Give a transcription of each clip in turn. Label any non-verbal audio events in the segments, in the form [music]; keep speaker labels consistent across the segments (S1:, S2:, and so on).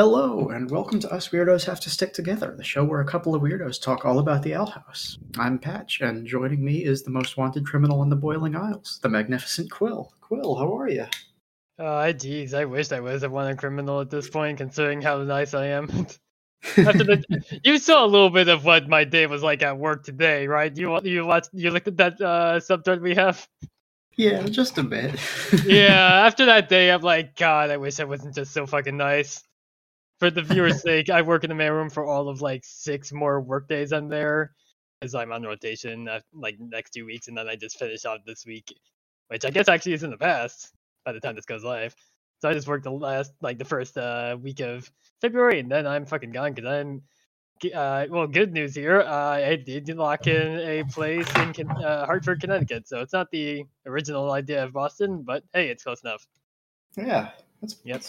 S1: Hello, and welcome to Us Weirdos Have to Stick Together, the show where a couple of weirdos talk all about the Owl House. I'm Patch, and joining me is the most wanted criminal in the Boiling Isles, the magnificent Quill. Quill, how are you?
S2: Oh, geez, I wish I was a wanted criminal at this point, considering how nice I am. [laughs] After the, you saw a little bit of what my day was like at work today, right? You you watched, you looked at that uh, subthread we have.
S1: Yeah, just a bit. [laughs]
S2: yeah, after that day, I'm like, God, I wish I wasn't just so fucking nice. For the viewer's sake, I work in the mail room for all of like six more work days. I'm there, as I'm on rotation, uh, like next two weeks, and then I just finish off this week, which I guess actually is in the past by the time this goes live. So I just worked the last, like the first uh, week of February, and then I'm fucking gone because I'm. Uh, well, good news here. Uh, I did lock in a place in uh, Hartford, Connecticut. So it's not the original idea of Boston, but hey, it's close enough.
S1: Yeah, that's
S2: Yep.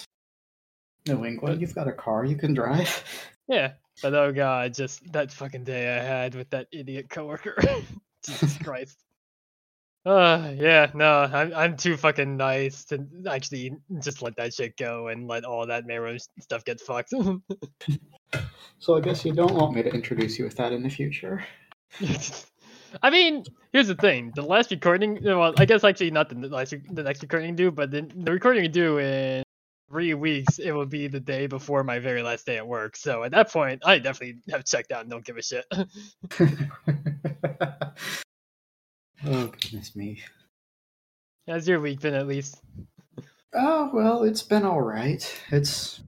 S1: That's New England. You've got a car you can drive. [laughs]
S2: Yeah, but oh god, just that fucking day I had with that idiot coworker. [laughs] Jesus Christ. Uh, yeah, no, I'm I'm too fucking nice to actually just let that shit go and let all that mailroom stuff get fucked. [laughs]
S1: So I guess you don't want me to introduce you with that in the future.
S2: I mean, here's the thing: the last recording, well, I guess actually not the last, the next recording do, but the, the recording do in three weeks, it will be the day before my very last day at work. So at that point, I definitely have checked out and don't give a shit. [laughs] [laughs]
S1: oh goodness me.
S2: How's your week been, at least?
S1: Oh well, it's been all right. It's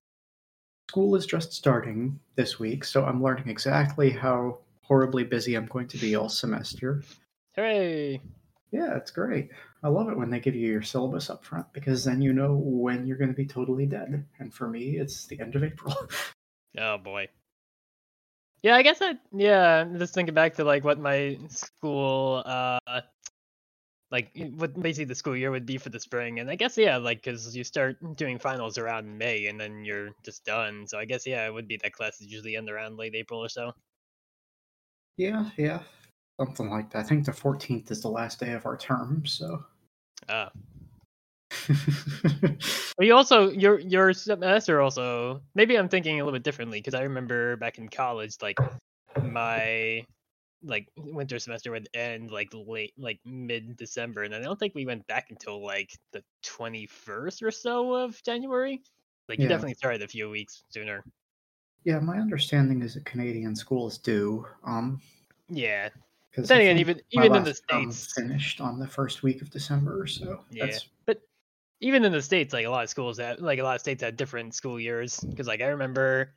S1: school is just starting this week, so I'm learning exactly how horribly busy I'm going to be all semester.
S2: Hooray!
S1: Yeah, it's great. I love it when they give you your syllabus up front because then you know when you're going to be totally dead. And for me, it's the end of April. [laughs]
S2: Oh boy. Yeah, I guess I yeah, just thinking back to like what my school uh like what basically the school year would be for the spring and I guess yeah, like cuz you start doing finals around May and then you're just done. So I guess yeah, it would be that classes usually end around late April or so.
S1: yeah, yeah. Something like that. I think the 14th is the last day of our term, so. [laughs]
S2: But you also your your semester also maybe I'm thinking a little bit differently because I remember back in college like my like winter semester would end like late like mid December and I don't think we went back until like the 21st or so of January. Like you
S1: Yeah.
S2: definitely started a few weeks sooner.
S1: yeah, my understanding is that Canadian schools do. Um,
S2: Yeah.
S1: Because
S2: Then again, even even in the states,
S1: finished on the first week of December, or so
S2: Yeah.
S1: that's
S2: but even in the states, like a lot of schools that like a lot of states had different school years. Because like I remember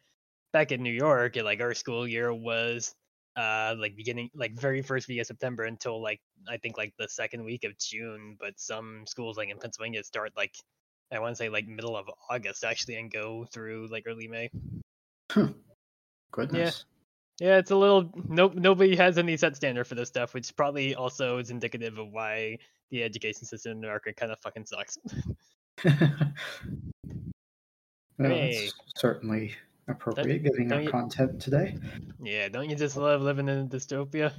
S2: back in New York, like our school year was uh like beginning like very first week of September until like I think like the second week of June. But some schools like in Pennsylvania start like I want to say like middle of August actually and go through like early May.
S1: goodness.
S2: Yeah, it's a little nope. Nobody has any set standard for this stuff, which probably also is indicative of why the education system in America kind of fucking sucks. [laughs]
S1: Well,
S2: Hey.
S1: that's certainly appropriate giving
S2: don't
S1: our
S2: you-
S1: content today.
S2: Yeah, don't you just love living in a dystopia?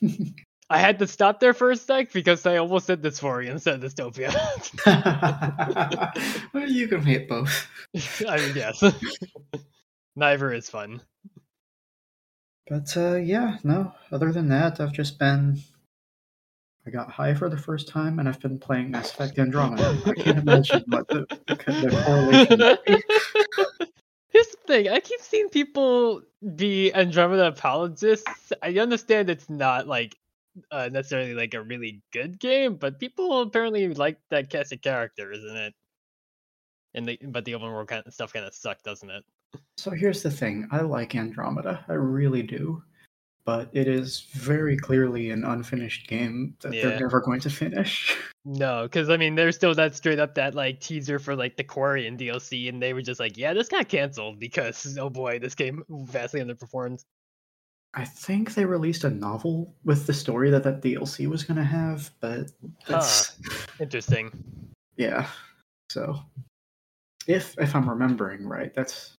S2: [laughs] I had to stop there for a sec because I almost said dysphoria instead of dystopia. [laughs]
S1: well, you can hit both.
S2: I mean, yes. Neither is fun.
S1: But uh, yeah, no. Other than that, I've just been. I got high for the first time, and I've been playing Mass Effect Andromeda. I can't [laughs] imagine what the, the, correlation. [laughs]
S2: Here's the thing. I keep seeing people be Andromeda apologists. I understand it's not like uh, necessarily like a really good game, but people apparently like that cast of character, isn't it? And the but the open world kind of stuff kind of sucked, doesn't it?
S1: So here's the thing: I like Andromeda, I really do, but it is very clearly an unfinished game that
S2: Yeah.
S1: they're never going to finish. [laughs]
S2: No, because I mean, there's still that straight up that like teaser for like the Quarian DLC, and they were just like, yeah, this got canceled because [laughs] oh boy, this game vastly underperformed.
S1: I think they released a novel with the story that that DLC was going to have, but that's
S2: Interesting. [laughs]
S1: yeah. So if if I'm remembering right, that's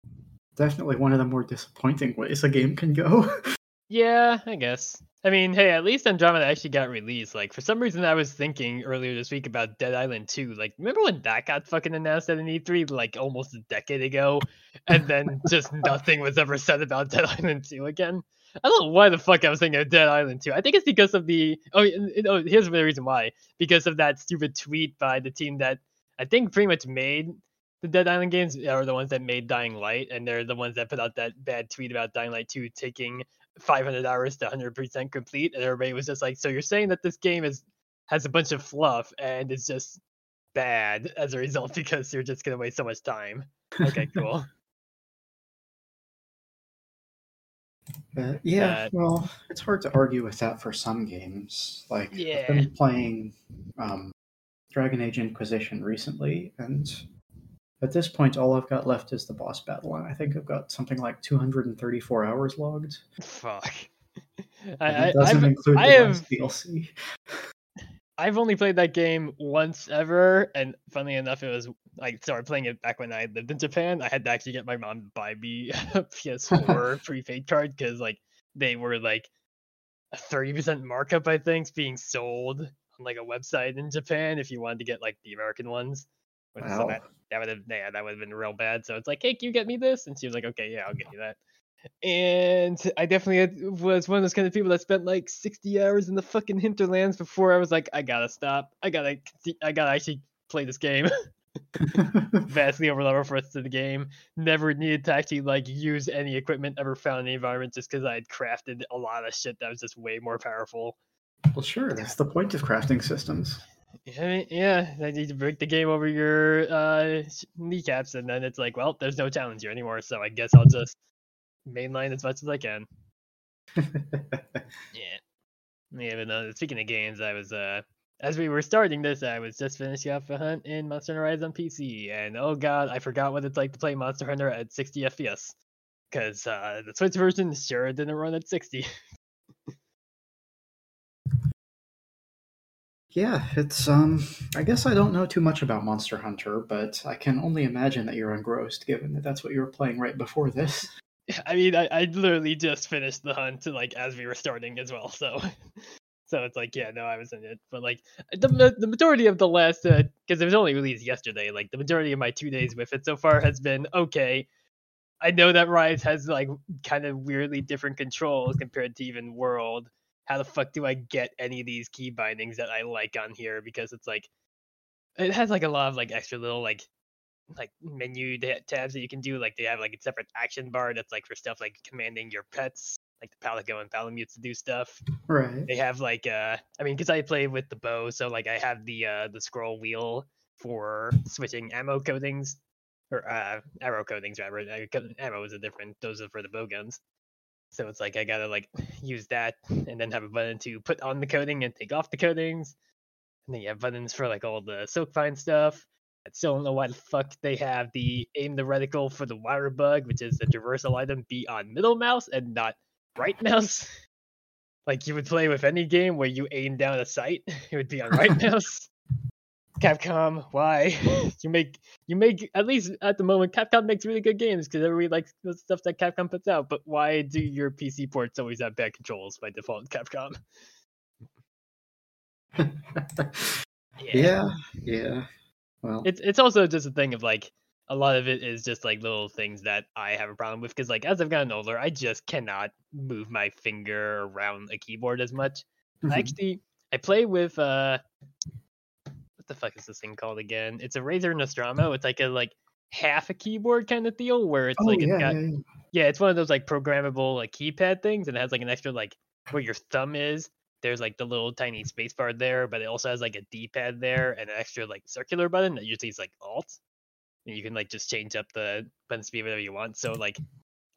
S1: definitely one of the more disappointing ways a game can go. [laughs]
S2: Yeah, I guess. I mean, hey, at least Andromeda actually got released. Like, for some reason, I was thinking earlier this week about Dead Island 2. Like, remember when that got fucking announced at an E3 like almost a decade ago, and then [laughs] just nothing was ever said about Dead Island 2 again? I don't know why the fuck I was thinking of Dead Island 2. I think it's because of the oh, oh here's the reason why. Because of that stupid tweet by the team that I think pretty much made the Dead Island games are the ones that made Dying Light, and they're the ones that put out that bad tweet about Dying Light 2 taking 500 hours to 100% complete, and everybody was just like, "So you're saying that this game is has a bunch of fluff and it's just bad as a result [laughs] because you're just gonna waste so much time?" Okay, [laughs] cool.
S1: Uh, yeah, well, it's hard to argue with that for some games. Like,
S2: Yeah.
S1: I've been playing um, Dragon Age Inquisition recently, and at this point, all I've got left is the boss battle, and I think I've got something like 234 hours logged.
S2: Fuck. [laughs] I, I,
S1: it doesn't
S2: I've,
S1: include
S2: I
S1: the
S2: have-
S1: DLC. [laughs]
S2: I've only played that game once ever, and funnily enough, it was I started playing it back when I lived in Japan. I had to actually get my mom to buy me [laughs] a PS4 prepaid card because like they were like a thirty percent markup, I think, being sold on like a website in Japan if you wanted to get like the American ones. Which- so
S1: Wow.
S2: that, that would have yeah, that would have been real bad. So it's like, hey, can you get me this? And she was like, okay, yeah, I'll get you that. And I definitely had, was one of those kind of people that spent like 60 hours in the fucking hinterlands before I was like, I gotta stop. I gotta, I gotta actually play this game. [laughs] [laughs] Vastly over level for the rest of the game. Never needed to actually like use any equipment ever found in the environment just because I had crafted a lot of shit that was just way more powerful.
S1: well, sure, that's the point of crafting systems.
S2: I mean, yeah, I need to break the game over your uh, kneecaps, and then it's like, well, there's no challenge here anymore, so I guess I'll just mainline as much as I can. [laughs] Yeah. Yeah, but no, speaking of games, I was uh as we were starting this, I was just finishing off a hunt in Monster Hunter Rise on PC, and oh god, I forgot what it's like to play Monster Hunter at 60 FPS. Because uh, the Switch version sure didn't run at 60. [laughs]
S1: Yeah, it's um I guess I don't know too much about Monster Hunter, but I can only imagine that you're engrossed given that that's what you were playing right before this. [laughs]
S2: I mean, I, I literally just finished the hunt like as we were starting as well, so [laughs] so it's like, yeah, no, I was in it, but like the the majority of the last because it was only released yesterday, like the majority of my two days with it so far has been okay. I know that Rise has like kind of weirdly different controls compared to even World. How the fuck do I get any of these key bindings that I like on here? Because it's like it has like a lot of like extra little like like menu tabs that you can do. Like they have like a separate action bar that's like for stuff like commanding your pets, like the Palico and Palamutes to do stuff.
S1: Right.
S2: They have like uh, I mean, because I play with the bow, so like I have the uh the scroll wheel for switching ammo coatings or uh arrow coatings rather. Ammo is a different; those are for the bow guns. So it's like I gotta like [laughs] use that and then have a button to put on the coating and take off the coatings. And then you have buttons for like all the silkbind stuff. I still don't know why the fuck they have the aim the reticle for the wire bug, which is a traversal item, be on middle mouse and not right [laughs] mouse. Like you would play with any game where you aim down a sight, [laughs] it would be on right mouse. Capcom, why? [laughs] you make you make at least at the moment Capcom makes really good games because everybody likes the stuff that Capcom puts out. But why do your PC ports always have bad controls by default, Capcom? [laughs]
S1: yeah, yeah. Well,
S2: it's it's also just a thing of like a lot of it is just like little things that I have a problem with because like as I've gotten older, I just cannot move my finger around a keyboard as much.
S1: mhm.
S2: Actually, I play with uh, what the fuck is this thing called again? It's a Razer Nostromo. It's like a like half a keyboard kind of deal where it's
S1: oh
S2: like
S1: yeah,
S2: it's got
S1: yeah, yeah.
S2: yeah, it's one of those like programmable like keypad things, and it has like an extra like where your thumb is. There's like the little tiny space bar there, but it also has like a D-pad there and an extra like circular button that usually is like Alt, and you can like just change up the button speed whatever you want. So like,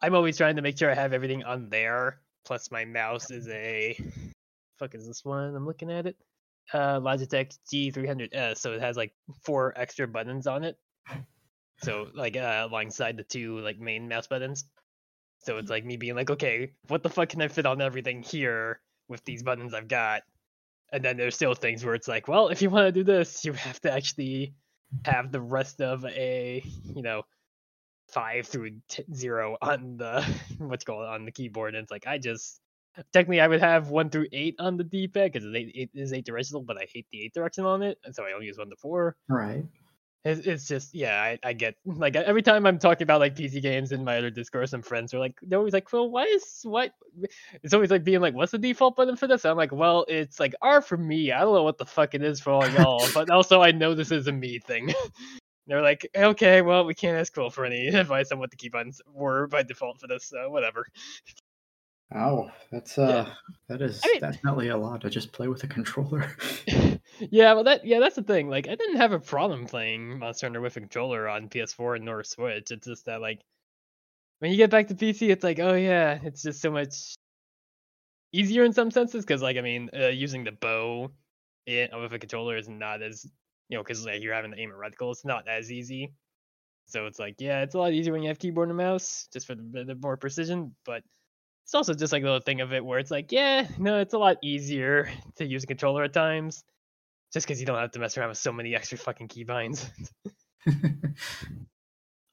S2: I'm always trying to make sure I have everything on there. Plus, my mouse is a fuck is this one? I'm looking at it. Uh, Logitech G300S, so it has like four extra buttons on it. So like uh, alongside the two like main mouse buttons. So it's like me being like, okay, what the fuck can I fit on everything here with these buttons I've got? And then there's still things where it's like, well, if you want to do this, you have to actually have the rest of a, you know, five through t- zero on the [laughs] what's called on the keyboard. And it's like, I just, technically I would have one through eight on the D-pad because it, it is eight directional, but I hate the eight direction on it, and so I only use one to four.
S1: Right.
S2: It's, it's just yeah, I, I get like every time I'm talking about like PC games in my other Discord, some friends are like they're always like, well, why is what? It's always like being like, what's the default button for this? I'm like, well, it's like R for me. I don't know what the fuck it is for all y'all, [laughs] but also I know this is a me thing. [laughs] they're like, okay, well, we can't ask Quill for any [laughs] advice on what the keybuttons were by default for this, so whatever.
S1: Oh, that's uh,
S2: Yeah.
S1: that is
S2: I mean-
S1: definitely a lot to just play with a controller. [laughs] [laughs]
S2: yeah, well, that yeah, that's the thing. Like, I didn't have a problem playing Monster Hunter with a controller on PS4 and nor Switch. It's just that like when you get back to PC, it's like, oh yeah, it's just so much easier in some senses. Because like, I mean, uh, using the bow with a controller is not as you know, because like you're having to aim at reticle, it's not as easy. So it's like, yeah, it's a lot easier when you have keyboard and mouse, just for the, bit more precision. But it's also just like a little thing of it where it's like, yeah, no, it's a lot easier to use a controller at times, just because you don't have to mess around with so many extra fucking keybinds. [laughs]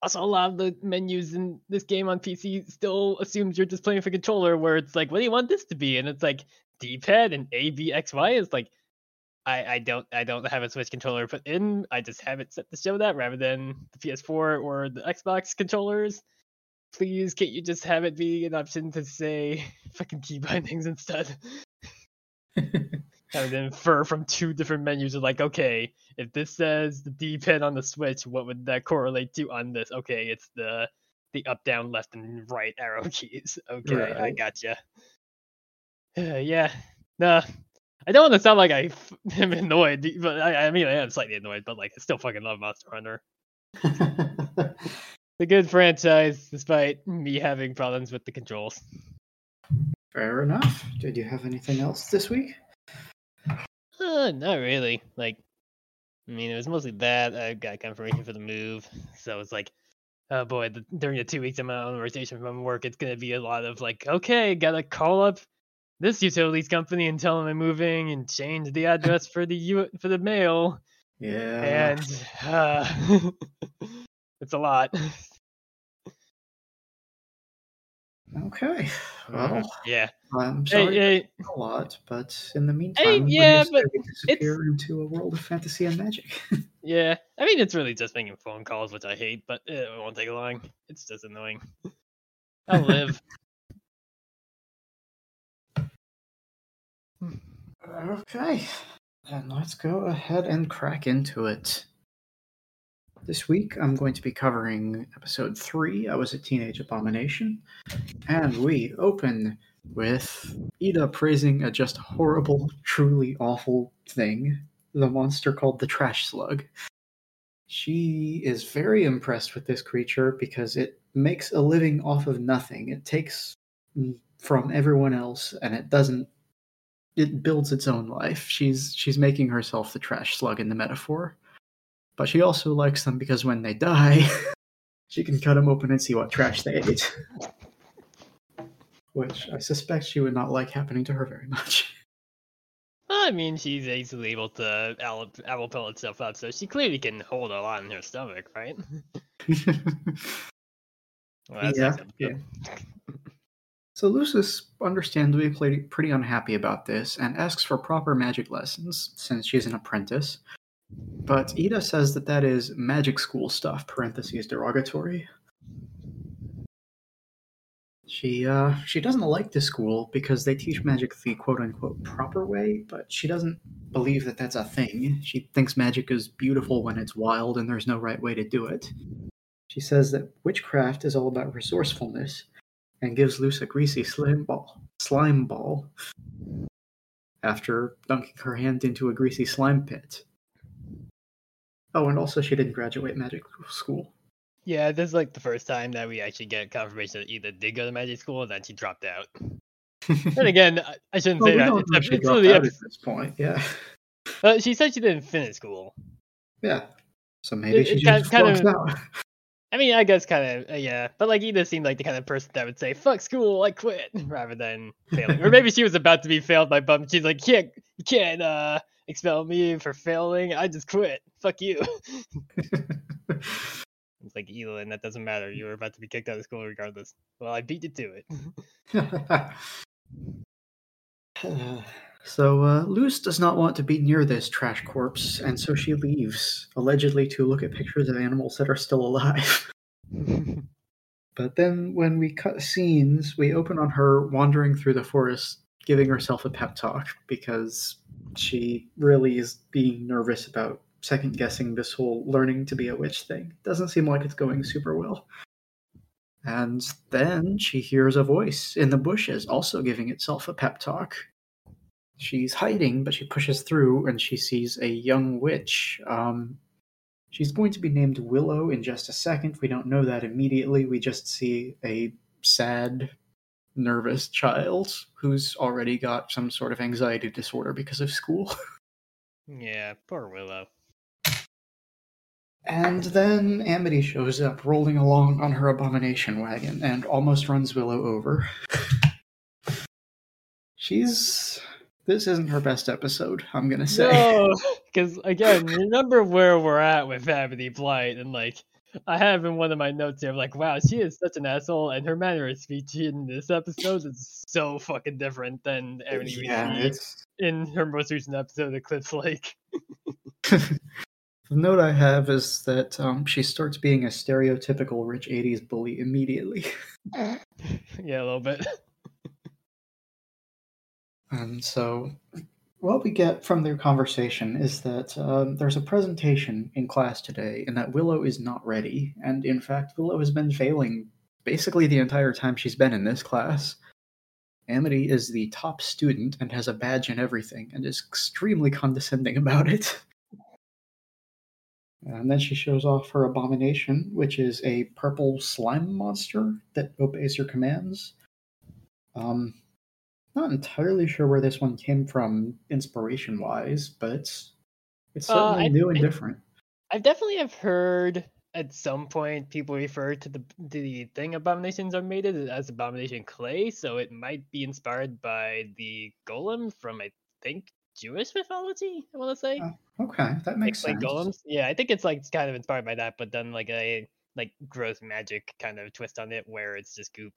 S2: Also, a lot of the menus in this game on PC still assumes you're just playing with a controller, where it's like, what do you want this to be? And it's like D-pad and A, B, X, Y. It's like, I, I don't I don't have a Switch controller put in. I just have it set to show that rather than the PS4 or the Xbox controllers. Please, can't you just have it be an option to say [laughs] fucking key bindings instead? [laughs] Having to infer from two different menus of like, okay, if this says the D-pad on the Switch, what would that correlate to on this? Okay, it's the the up, down, left, and right arrow [laughs] keys. Okay, I
S1: Right.
S2: gotcha. Uh, [sighs] yeah, nah. I don't want to sound like I f- am annoyed, but I, I mean I am slightly annoyed, but like I still fucking love Monster Hunter. The good franchise, despite me having problems with the controls.
S1: Fair enough. Did you have anything else this week?
S2: Uh, not really. Like, I mean, it was mostly that. I got confirmation for the move, so it's like, oh boy, the, during the two weeks I'm on rotation from work, it's gonna be a lot of like, okay, gotta call up this utilities company and tell them I'm moving and change the address for the U- for the mail,
S1: Yeah.
S2: and uh, [laughs] it's a lot. [laughs]
S1: Okay. Well,
S2: yeah.
S1: I'm sorry
S2: hey,
S1: a lot, but in the meantime, we
S2: yeah, but
S1: disappear into a world of fantasy and magic. [laughs]
S2: yeah. I mean, it's really just making phone calls, which I hate, but it won't take long. It's just annoying. I'll live. [laughs] Hmm.
S1: Okay, then let's go ahead and crack into it. This week, I'm going to be covering episode three. I was a teenage abomination, and we open with Eda praising a just horrible, truly awful thing the monster called the Trash Slug. She is very impressed with this creature because it makes a living off of nothing. It takes from everyone else, and it doesn't it builds its own life. She's she's making herself the trash slug in the metaphor. But she also likes them because when they die, [laughs] she can cut them open and see what trash they ate. [laughs] Which I suspect she would not like happening to her very much. [laughs]
S2: I mean, she's easily able to apple, pill itself up, so she clearly can hold a lot in her stomach, right? Well,
S1: Yeah, yeah. so Lucis understandably pretty unhappy about this and asks for proper magic lessons since she's an apprentice. But Eda says that that is magic school stuff, parentheses derogatory. She uh she doesn't like the school because they teach magic the quote unquote proper way, but she doesn't believe that that's a thing. She thinks magic is beautiful when it's wild and there's no right way to do it. She says that witchcraft is all about resourcefulness and gives Luz a greasy slime ball slime ball after dunking her hand into a greasy slime pit. Oh, and also she didn't graduate magic school.
S2: Yeah, this is like the first time that we actually get confirmation that Eda did go to magic school and then she dropped out. [laughs] And again, I- I shouldn't
S1: Well,
S2: say that. It's,
S1: she dropped out at this point. Yeah, [laughs]
S2: uh, she said she didn't finish school.
S1: yeah. So maybe
S2: It-
S1: she
S2: it
S1: just
S2: kind- kind of-
S1: out.
S2: I mean, I guess kind of, uh, yeah. But like, Eda seemed like the kind of person that would say, fuck school, I quit, [laughs] rather than failing. or maybe she was about to be failed by Bump. She's like, you can't uh, expel me for failing. I just quit. Fuck you. [laughs] [laughs] It's like, Elin, that doesn't matter. You were about to be kicked out of school regardless. Well, I beat you to it. [laughs]
S1: So uh, Luz does not want to be near this trash corpse, and so she leaves, allegedly to look at pictures of animals that are still alive. but then, when we cut scenes, we open on her wandering through the forest, giving herself a pep talk because she really is being nervous about second guessing this whole learning to be a witch thing. Doesn't seem like it's going super well. And then she hears a voice in the bushes, also giving itself a pep talk. She's hiding, but she pushes through and she sees a young witch. Um, she's going to be named Willow in just a second. We don't know that immediately. We just see a sad, nervous child who's already got some sort of anxiety disorder because of school. [laughs]
S2: yeah, poor Willow.
S1: And then Amity shows up rolling along on her abomination wagon and almost runs Willow over. [laughs] She's this isn't her best episode, I'm gonna say.
S2: No, [laughs] because again, remember where we're at with Amity Blight, and like I have in one of my notes here, like, wow, she is such an asshole, and her manner of speech in this episode is so fucking different than Amity
S1: yeah,
S2: in her most recent episode, Eclipse Lake. [laughs]
S1: the note I have is that um, she starts being a stereotypical rich 80s bully immediately. [laughs]
S2: yeah, a little bit.
S1: And so, what we get from their conversation is that um, there's a presentation in class today, and that Willow is not ready. And in fact, Willow has been failing basically the entire time she's been in this class. Amity is the top student and has a badge and everything, and is extremely condescending [laughs] about it. And then she shows off her abomination, which is a purple slime monster that obeys her commands. Um, not entirely sure where this one came from inspiration wise, but it's uh, certainly uh, new and different.
S2: I definitely have heard at some point people refer to the to the thing abominations are made as abomination clay, so it might be inspired by the golem from I think Jewish mythology. I want to say.
S1: Uh, okay, that makes
S2: like,
S1: sense.
S2: Like golems, yeah, I think it's like kind of inspired by that, but then like a like gross magic kind of twist on it where it's just goop.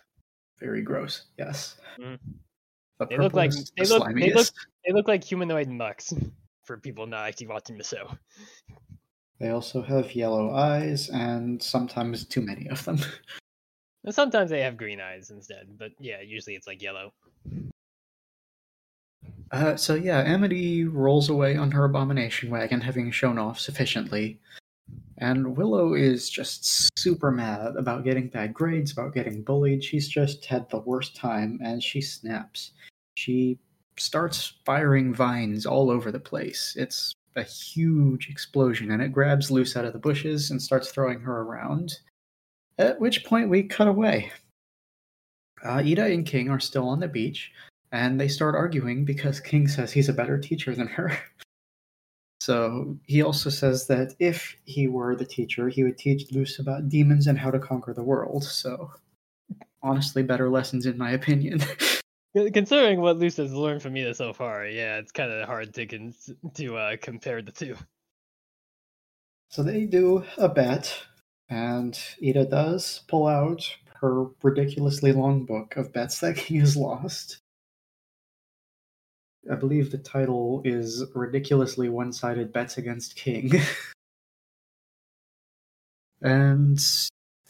S1: Very gross. Yes.
S2: Mm. The they look like they the look they look they look like humanoid mucks [laughs] for people not actually watching the show.
S1: They also have yellow eyes and sometimes too many of them. [laughs]
S2: And sometimes they have green eyes instead, but yeah, usually it's like yellow.
S1: Uh, so yeah, Amity rolls away on her abomination wagon, having shown off sufficiently. And Willow is just super mad about getting bad grades, about getting bullied. She's just had the worst time, and she snaps. She starts firing vines all over the place. It's a huge explosion, and it grabs Luz out of the bushes and starts throwing her around. At which point we cut away. Uh, Eda and King are still on the beach, and they start arguing because King says he's a better teacher than her. [laughs] So he also says that if he were the teacher, he would teach Luz about demons and how to conquer the world. So honestly, better lessons in my opinion. [laughs]
S2: Considering what Luz has learned from Eda so far, yeah, it's kind of hard to con- to uh, compare the two.
S1: So they do a bet, and Eda does pull out her ridiculously long book of bets that [laughs] he has lost. I believe the title is Ridiculously One Sided Bets Against King. [laughs] and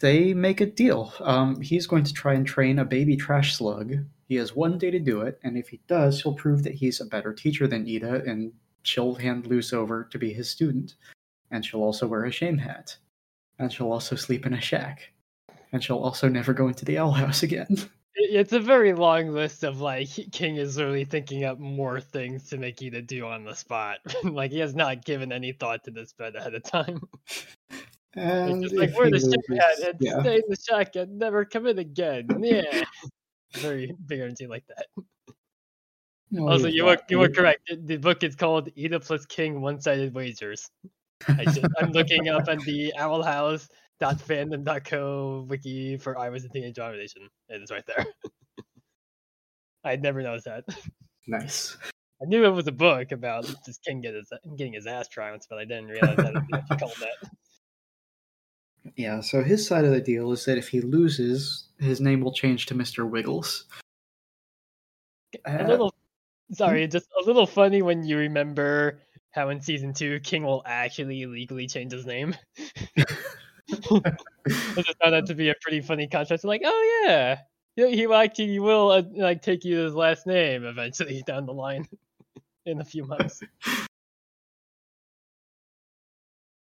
S1: they make a deal. Um, he's going to try and train a baby trash slug. He has one day to do it, and if he does, he'll prove that he's a better teacher than Eda, and she'll hand Luz over to be his student. And she'll also wear a shame hat. And she'll also sleep in a shack. And she'll also never go into the owl house again. [laughs]
S2: it's a very long list of like King is really thinking up more things to make Eda do on the spot. [laughs] like he has not given any thought to this bed ahead of time. [laughs]
S1: And
S2: just like wear the ship hat and yeah. stay in the shack and never come in again. [laughs] Yeah. very big energy like that. Oh, also, you were you were correct. The book is called Eda plus King One Sided Wagers. I am looking up at the Owl House fandom.co wiki for I was a teenage abomination. It is right there. [laughs] I'd never noticed that.
S1: Nice.
S2: I knew it was a book about just King get his, getting his ass trounced, but I didn't realize that it was called that.
S1: Yeah, so his side of the deal is that if he loses, his name will change to Mr. Wiggles.
S2: A uh, little Sorry, hmm? just a little funny when you remember how in season two King will actually legally change his name. [laughs] [laughs] I just found that to be a pretty funny contrast. Like, oh yeah, he, actually he will uh, like take you his last name eventually down the line [laughs] in a few months.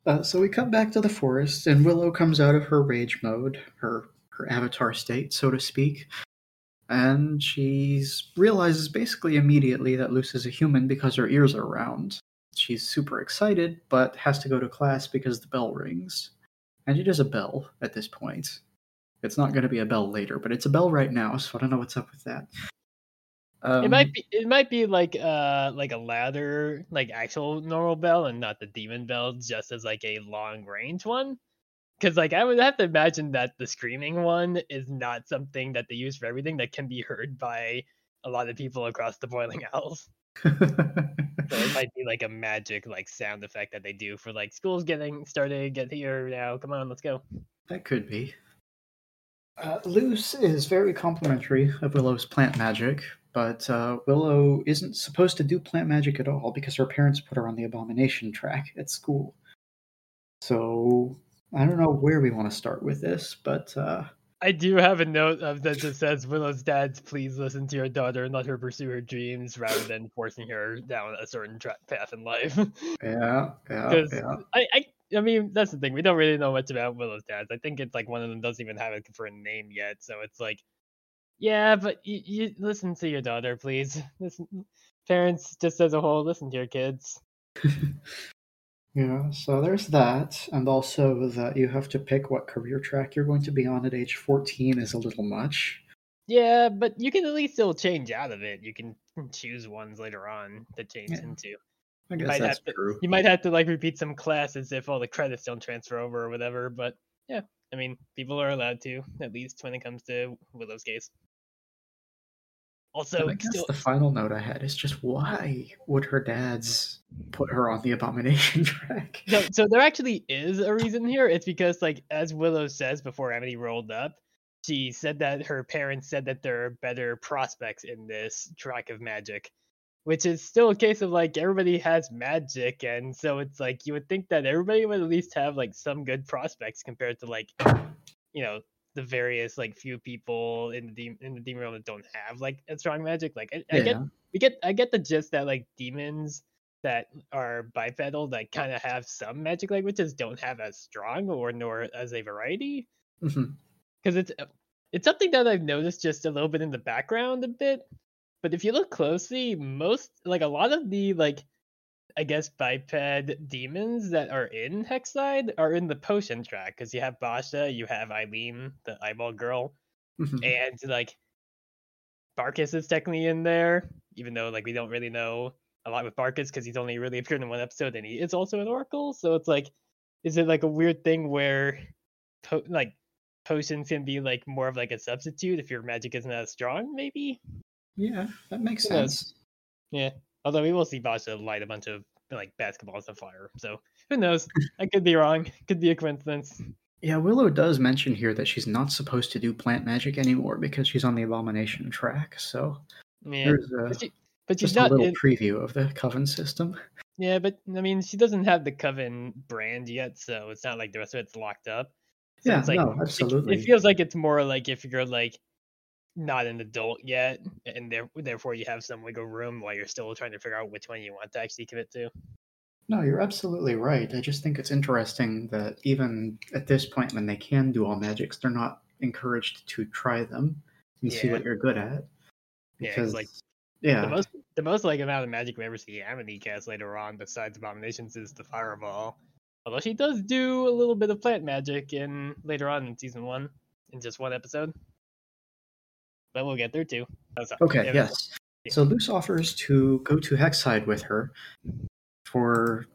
S1: Uh, so we come back to the forest, and Willow comes out of her rage mode, her her avatar state, so to speak, and she realizes basically immediately that Luz is a human because her ears are round. She's super excited, but has to go to class because the bell rings, and it is a bell at this point. It's not going to be a bell later, but it's a bell right now, so I don't know what's up with that.
S2: Um, it might be it might be like uh like a ladder like actual normal bell and not the demon bell just as like a long range one because like I would have to imagine that the screaming one is not something that they use for everything that can be heard by a lot of people across the boiling [laughs] owls. [laughs] so it might be like a magic like sound effect that they do for like schools getting started get here now come on let's go
S1: that could be uh, Luz is very complimentary of Willow's plant magic, but uh, Willow isn't supposed to do plant magic at all because her parents put her on the abomination track at school. So I don't know where we want to start with this, but uh,
S2: I do have a note of that that says Willow's dad, please listen to your daughter and let her pursue her dreams rather than forcing her down a certain tra- path in life. [laughs]
S1: yeah, yeah, yeah.
S2: I, I, I mean, that's the thing. We don't really know much about Willow's dads. I think it's like one of them doesn't even have a confirmed name yet, so it's like yeah, but you, you listen to your daughter, please. Listen, parents, just as a whole, listen to your kids. [laughs]
S1: yeah, so there's that, and also that you have to pick what career track you're going to be on at age 14 is a little much.
S2: Yeah, but you can at least still change out of it. You can choose ones later on to change yeah. into.
S1: I guess that's
S2: to,
S1: true.
S2: You might have to like repeat some classes if all the credits don't transfer over or whatever. But yeah, I mean, people are allowed to at least when it comes to Willow's case. Also,
S1: I guess still... the final note I had is just why would her dad's put her on the abomination [laughs] track?
S2: So, so there actually is a reason here. It's because, like, as Willow says before Amity rolled up, she said that her parents said that there are better prospects in this track of magic, which is still a case of like everybody has magic, and so it's like you would think that everybody would at least have like some good prospects compared to like, you know, the various like few people in the de- in the demon realm that don't have like a strong magic. Like I, I get we get I get the gist that like demons that are bipedal that kind of have some magic languages don't have as strong or nor as a variety. Because
S1: mm-hmm.
S2: it's it's something that I've noticed just a little bit in the background a bit. But if you look closely, most like a lot of the like I guess biped demons that are in Hexside are in the potion track because you have Basha, you have Eileen, the eyeball girl,
S1: mm-hmm.
S2: and like Barcus is technically in there, even though like we don't really know a lot with Barcus because he's only really appeared in one episode and he is also an Oracle. So it's like, is it like a weird thing where po- like potions can be like more of like a substitute if your magic isn't as strong? Maybe.
S1: Yeah, that makes sense.
S2: Yeah. Although we will see Basha light a bunch of like basketballs on fire. So who knows? I could be wrong. [laughs] Could be a coincidence.
S1: Yeah, Willow does mention here that she's not supposed to do plant magic anymore because she's on the abomination track. So
S2: yeah,
S1: there's a,
S2: but, she, but
S1: just
S2: a
S1: little in, preview of the Coven system.
S2: Yeah, but I mean, she doesn't have the Coven brand yet, so it's not like the rest of it's locked up. So
S1: yeah,
S2: it's like,
S1: no, absolutely.
S2: It, it feels like it's more like if you're like not an adult yet, and there, therefore you have some wiggle room while you're still trying to figure out which one you want to actually commit to.
S1: No, you're absolutely right. I just think it's interesting that even at this point, when they can do all magics, they're not encouraged to try them and yeah. see what you're good at.
S2: Because, yeah, like,
S1: yeah,
S2: the most the most like amount of magic we ever see Amity cast later on, besides abominations, is the fireball. Although she does do a little bit of plant magic in later on in season one, in just one episode but we'll get there too.
S1: okay, yeah, yes. Yeah. So Luz offers to go to Hexside with her for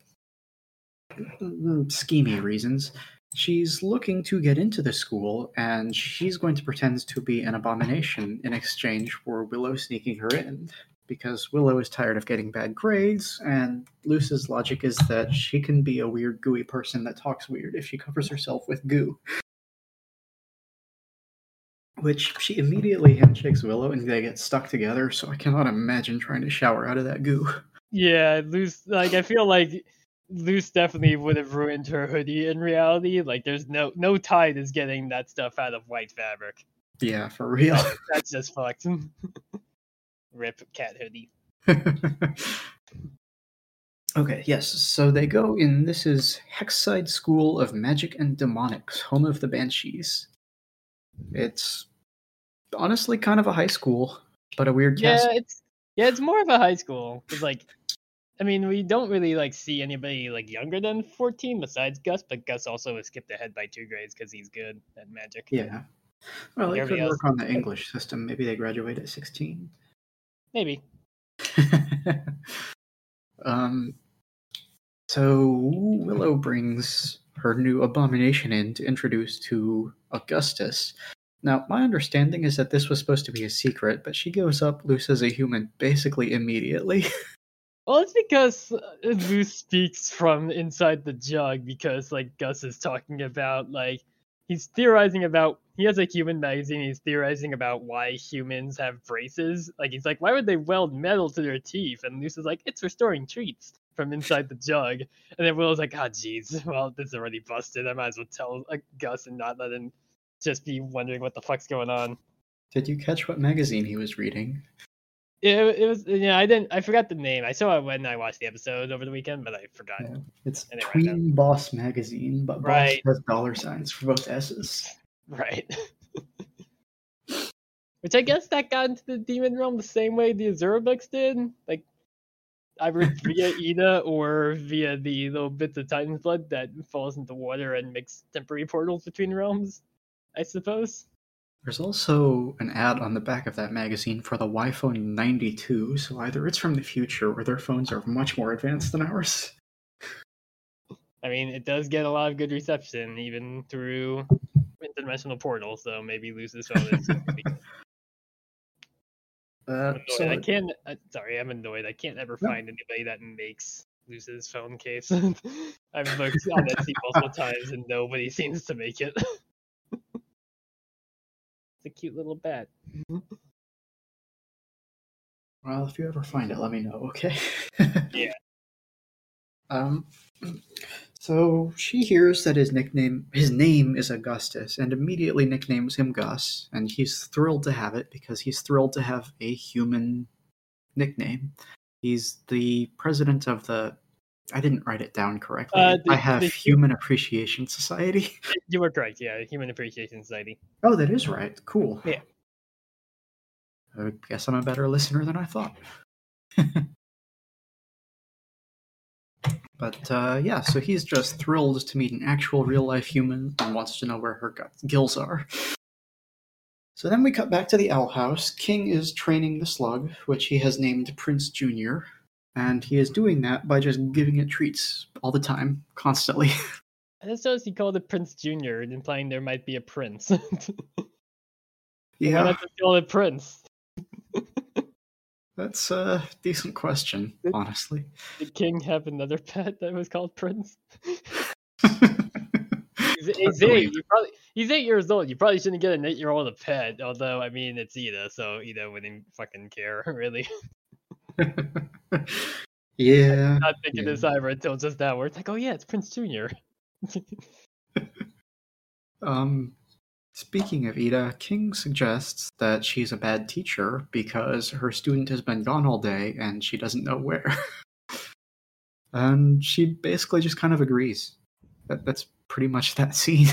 S1: mm, schemy reasons. She's looking to get into the school, and she's going to pretend to be an abomination in exchange for Willow sneaking her in. Because Willow is tired of getting bad grades, and Luz's logic is that she can be a weird, gooey person that talks weird if she covers herself with goo. Which she immediately handshakes Willow and they get stuck together. So I cannot imagine trying to shower out of that goo.
S2: Yeah, Luz. Like I feel like Luz definitely would have ruined her hoodie in reality. Like there's no no tide is getting that stuff out of white fabric.
S1: Yeah, for real. [laughs]
S2: That's just fucked. [laughs] Rip cat hoodie. [laughs]
S1: okay, yes. So they go in. This is Hexside School of Magic and Demonics, home of the Banshees. It's honestly kind of a high school, but a weird
S2: Yeah,
S1: cast.
S2: it's yeah, it's more of a high school. Cause like, I mean, we don't really like see anybody like younger than fourteen besides Gus, but Gus also was skipped ahead by two grades because he's good at magic.
S1: Yeah. Well, they could
S2: else-
S1: work on the English system. Maybe they graduate at 16.
S2: Maybe. [laughs]
S1: um, so Willow brings her new abomination in to introduce to Augustus. Now, my understanding is that this was supposed to be a secret, but she goes up Luz as a human basically immediately. [laughs]
S2: Well, it's because uh, Luz speaks from inside the jug because like Gus is talking about like he's theorizing about he has a human magazine. He's theorizing about why humans have braces. Like he's like, why would they weld metal to their teeth? And Luz is like, it's restoring treats from inside the jug. And then Willow's like, ah, jeez, [laughs] well this is already busted. I might as well tell Gus and not let him just be wondering what the fuck's going on.
S1: Did you catch what magazine he was reading?
S2: It, it was yeah, I didn't I forgot the name. I saw it when I watched the episode over the weekend, but I forgot.
S1: Yeah, It's
S2: Anyway,
S1: Tween Boss magazine, but
S2: Right.
S1: Boss has dollar signs for both S's.
S2: Right. [laughs] Which I guess that got into the demon realm the same way the Azura books did, like either [laughs] via Eda or via the little bits of Titan's blood that falls into water and makes temporary portals between realms. I suppose.
S1: There's also an ad on the back of that magazine for the iPhone 92, so either it's from the future or their phones are much more advanced than ours.
S2: I mean, it does get a lot of good reception even through interdimensional portals, so maybe Luz's phone is. Just pretty good.
S1: Uh, so
S2: I can't. Uh, sorry, I'm annoyed. I can't ever
S1: No.
S2: find anybody that makes Luz's phone case. I've looked on Etsy multiple [laughs] times and nobody seems to make it. [laughs] it's a cute little bat.
S1: well, if you ever find it, let me know, okay?
S2: Yeah. [laughs]
S1: Um. So she hears that his nickname, his name is Augustus, and immediately nicknames him Gus, and he's thrilled to have it because he's thrilled to have a human nickname. He's the president of the. I didn't write it down correctly.
S2: Uh, the-
S1: I have
S2: the hu-
S1: Human Appreciation Society. [laughs]
S2: You were correct. Yeah, Human Appreciation Society.
S1: Oh, that is right. Cool.
S2: Yeah.
S1: I guess I'm a better listener than I thought. [laughs] but uh, yeah, so he's just thrilled to meet an actual real life human and wants to know where her gills are. So then we cut back to the owl house. King is training the slug, which he has named Prince Junior, and he is doing that by just giving it treats all the time, constantly. [laughs]
S2: I just noticed he called it Prince Junior, implying there might be a prince. [laughs]
S1: yeah.
S2: Why not just call it Prince? [laughs]
S1: that's a decent question, honestly.
S2: Did King have another pet that was called Prince? [laughs] He's, he's eight. You probably he's eight years old. You probably shouldn't get an eight year old a pet. Although I mean it's Eda, so Eda wouldn't fucking care [laughs] really. [laughs]
S1: yeah.
S2: I'm Not thinking
S1: Yeah.
S2: this either until just now, where it's like, oh yeah, it's Prince Junior.
S1: Um, speaking of Eda, King suggests that she's a bad teacher because her student has been gone all day and she doesn't know where. [laughs] and she basically just kind of agrees. That, that's pretty much that scene.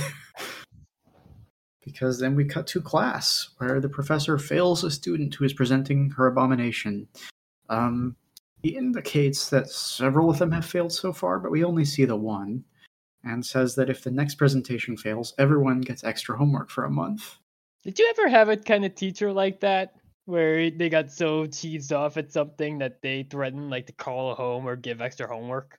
S1: [laughs] because then we cut to class where the professor fails a student who is presenting her abomination. Um, he indicates that several of them have failed so far, but we only see the one and says that if the next presentation fails, everyone gets extra homework for a month.
S2: Did you ever have a kind of teacher like that? Where they got so cheesed off at something that they threatened like to call home or give extra homework?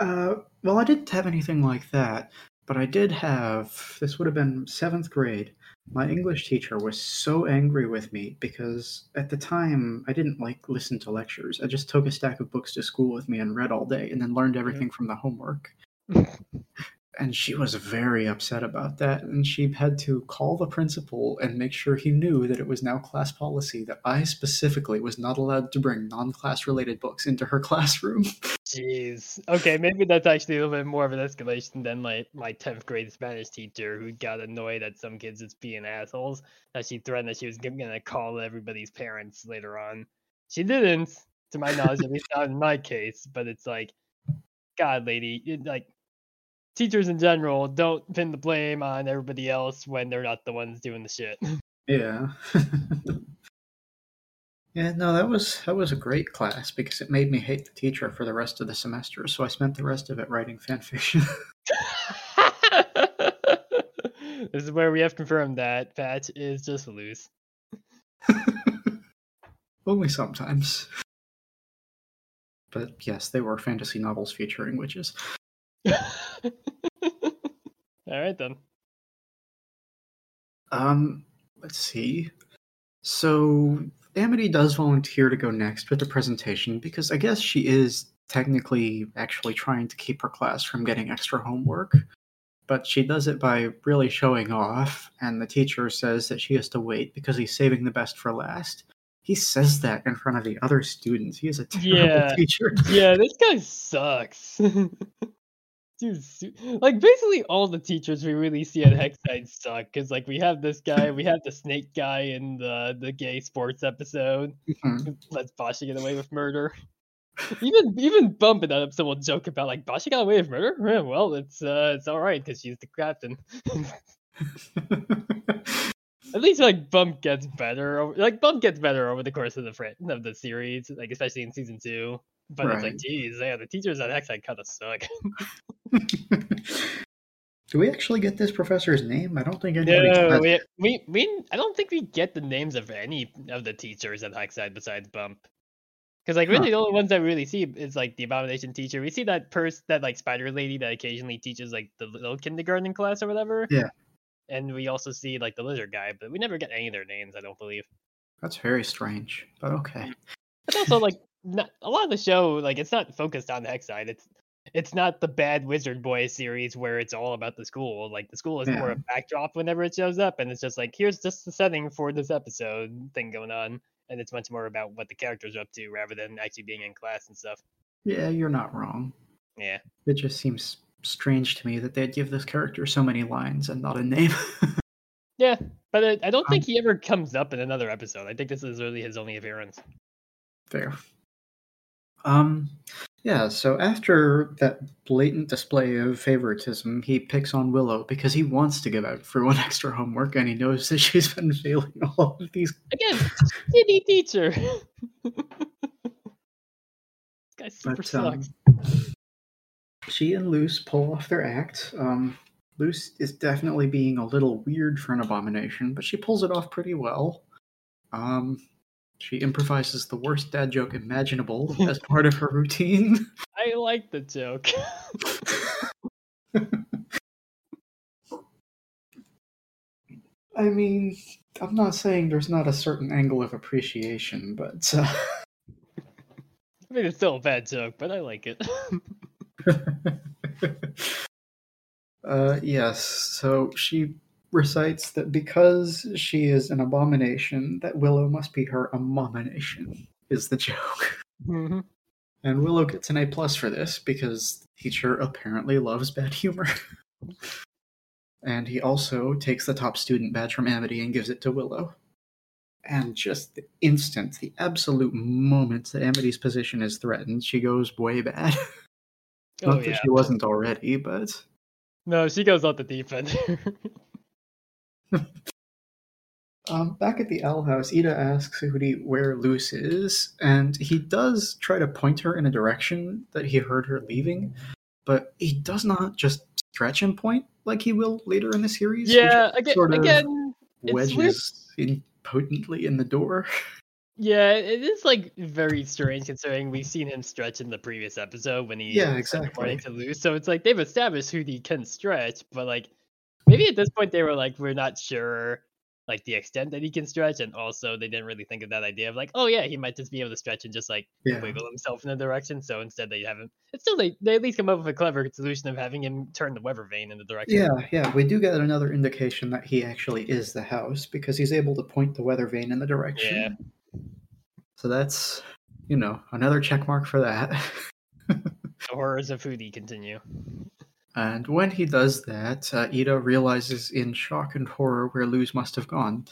S1: Uh, well, I didn't have anything like that, but I did have. This would have been seventh grade. My English teacher was so angry with me because at the time I didn't like listen to lectures. I just took a stack of books to school with me and read all day, and then learned everything from the homework. [laughs] and she was very upset about that and she had to call the principal and make sure he knew that it was now class policy that i specifically was not allowed to bring non-class related books into her [laughs] classroom
S2: Jeez. Okay, maybe that's actually a little bit more of an escalation than like my 10th grade Spanish teacher who got annoyed at some kids just being assholes. That she threatened that she was to call everybody's parents later on. She didn't, to my knowledge, at least not in my case. But it's like, God, lady, like teachers in general don't pin the blame on everybody else when they're not the ones doing the shit. [laughs]
S1: yeah [laughs] yeah no that was that was a great class because it made me hate the teacher for the rest of the semester so i spent the rest of it writing fanfiction [laughs]
S2: this is where we have confirmed that Patch is just loose.
S1: only sometimes but yes they were fantasy novels featuring witches [laughs]
S2: All right then.
S1: Um, let's see. So Amity does volunteer to go next with the presentation because I guess she is technically actually trying to keep her class from getting extra homework. But she does it by really showing off, and the teacher says that she has to wait because he's saving the best for last. He says that in front of the other students. He is a terrible
S2: Yeah. [laughs]
S1: teacher.
S2: Yeah, this guy sucks. [laughs] Dude, like basically all the teachers we really see at Hexside suck because like we have this guy, we have the snake guy in the the gay sports episode.
S1: Mhm.
S2: lets Boscha get away with murder. even even Bump in that episode will joke about like Boscha got away with murder. Eh, Well, it's uh it's all right because she's the captain. [laughs] At least like Bump gets better. Over, like Bump gets better over the course of the fran- of the series, like especially in season two. But it's like,
S1: Right.
S2: geez, yeah, the teachers at Hexside kind of suck. [laughs]
S1: Do we actually get this professor's name? I don't think anybody
S2: No, we, we we I don't think we get the names of any of the teachers at Hexside besides Bump. Because like really
S1: Huh.
S2: the only ones that we really see is like the abomination teacher. We see that person that like spider lady that occasionally teaches like the little kindergarten class or whatever.
S1: Yeah.
S2: And we also see like the lizard guy, but we never get any of their names, I don't believe.
S1: That's very strange, but okay.
S2: But also like not, a lot of the show, like it's not focused on the Hexside It's it's not the bad Wizard Boy series where it's all about the school. Like the school is more of a backdrop whenever it shows up, and it's just like here's just the setting for this episode thing going on, and it's much more about what the characters are up to rather than actually being in class and stuff.
S1: Yeah, you're not wrong.
S2: Yeah,
S1: It just seems strange to me that they'd give this character so many lines and not a name. [laughs]
S2: yeah, but I, I don't
S1: Um,
S2: think he ever comes up in another episode. I think this is really his only appearance.
S1: Fair. Um, yeah, so after that blatant display of favoritism, he picks on Willow because he wants to give out for one [laughs] extra homework and he knows that she's been [laughs] failing all of these.
S2: Again, shitty teacher. [laughs] this guy super
S1: But, um, she and Luz pull off their act. Um, Luz is definitely being a little weird for an abomination, but she pulls it off pretty well. Um, she improvises the worst dad joke imaginable [laughs] as part of her routine.
S2: I like the joke. [laughs]
S1: I mean, I'm not saying there's not a certain angle of appreciation, but uh,
S2: I mean, it's still a bad joke, but I like it. [laughs]
S1: uh, yes. So she recites that because she is an abomination, that Willow must be her abomination. Is the joke,
S2: Mhm.
S1: and Willow gets an A plus for this because the teacher apparently loves bad humor. [laughs] and he also takes the top student badge from Amity and gives it to Willow. And just the instant, the absolute moment that Amity's position is threatened, she goes way bad. [laughs]
S2: oh
S1: Not that
S2: yeah.
S1: she wasn't already, but
S2: No, she goes out the deep end. [laughs]
S1: um, back at the owl house, Eda asks Hooty where Luz is, and he does try to point her in a direction that he heard her leaving, but he does not just stretch and point like he will later in the series.
S2: yeah, again,
S1: sort of
S2: again,
S1: wedges impotently in the door. [laughs]
S2: Yeah, it is like very strange considering we've seen him stretch in the previous episode when he
S1: Yeah, exactly.
S2: to lose. So it's like they've established who he can stretch, but like maybe at this point they were like, we're not sure like the extent that he can stretch, and also they didn't really think of that idea of like, oh yeah, he might just be able to stretch and just like
S1: Yeah.
S2: wiggle himself in a direction. So instead, they have him. It's still they they at least come up with a clever solution of having him turn the weather vane in the direction.
S1: Yeah, yeah, we do get another indication that he actually is the house because he's able to point the weather vane in the direction.
S2: Yeah.
S1: So that's, you know, another check mark for that. [laughs]
S2: The horrors of Hooty continue.
S1: And when he does that, uh, Eda realizes in shock and horror where Luz must have gone.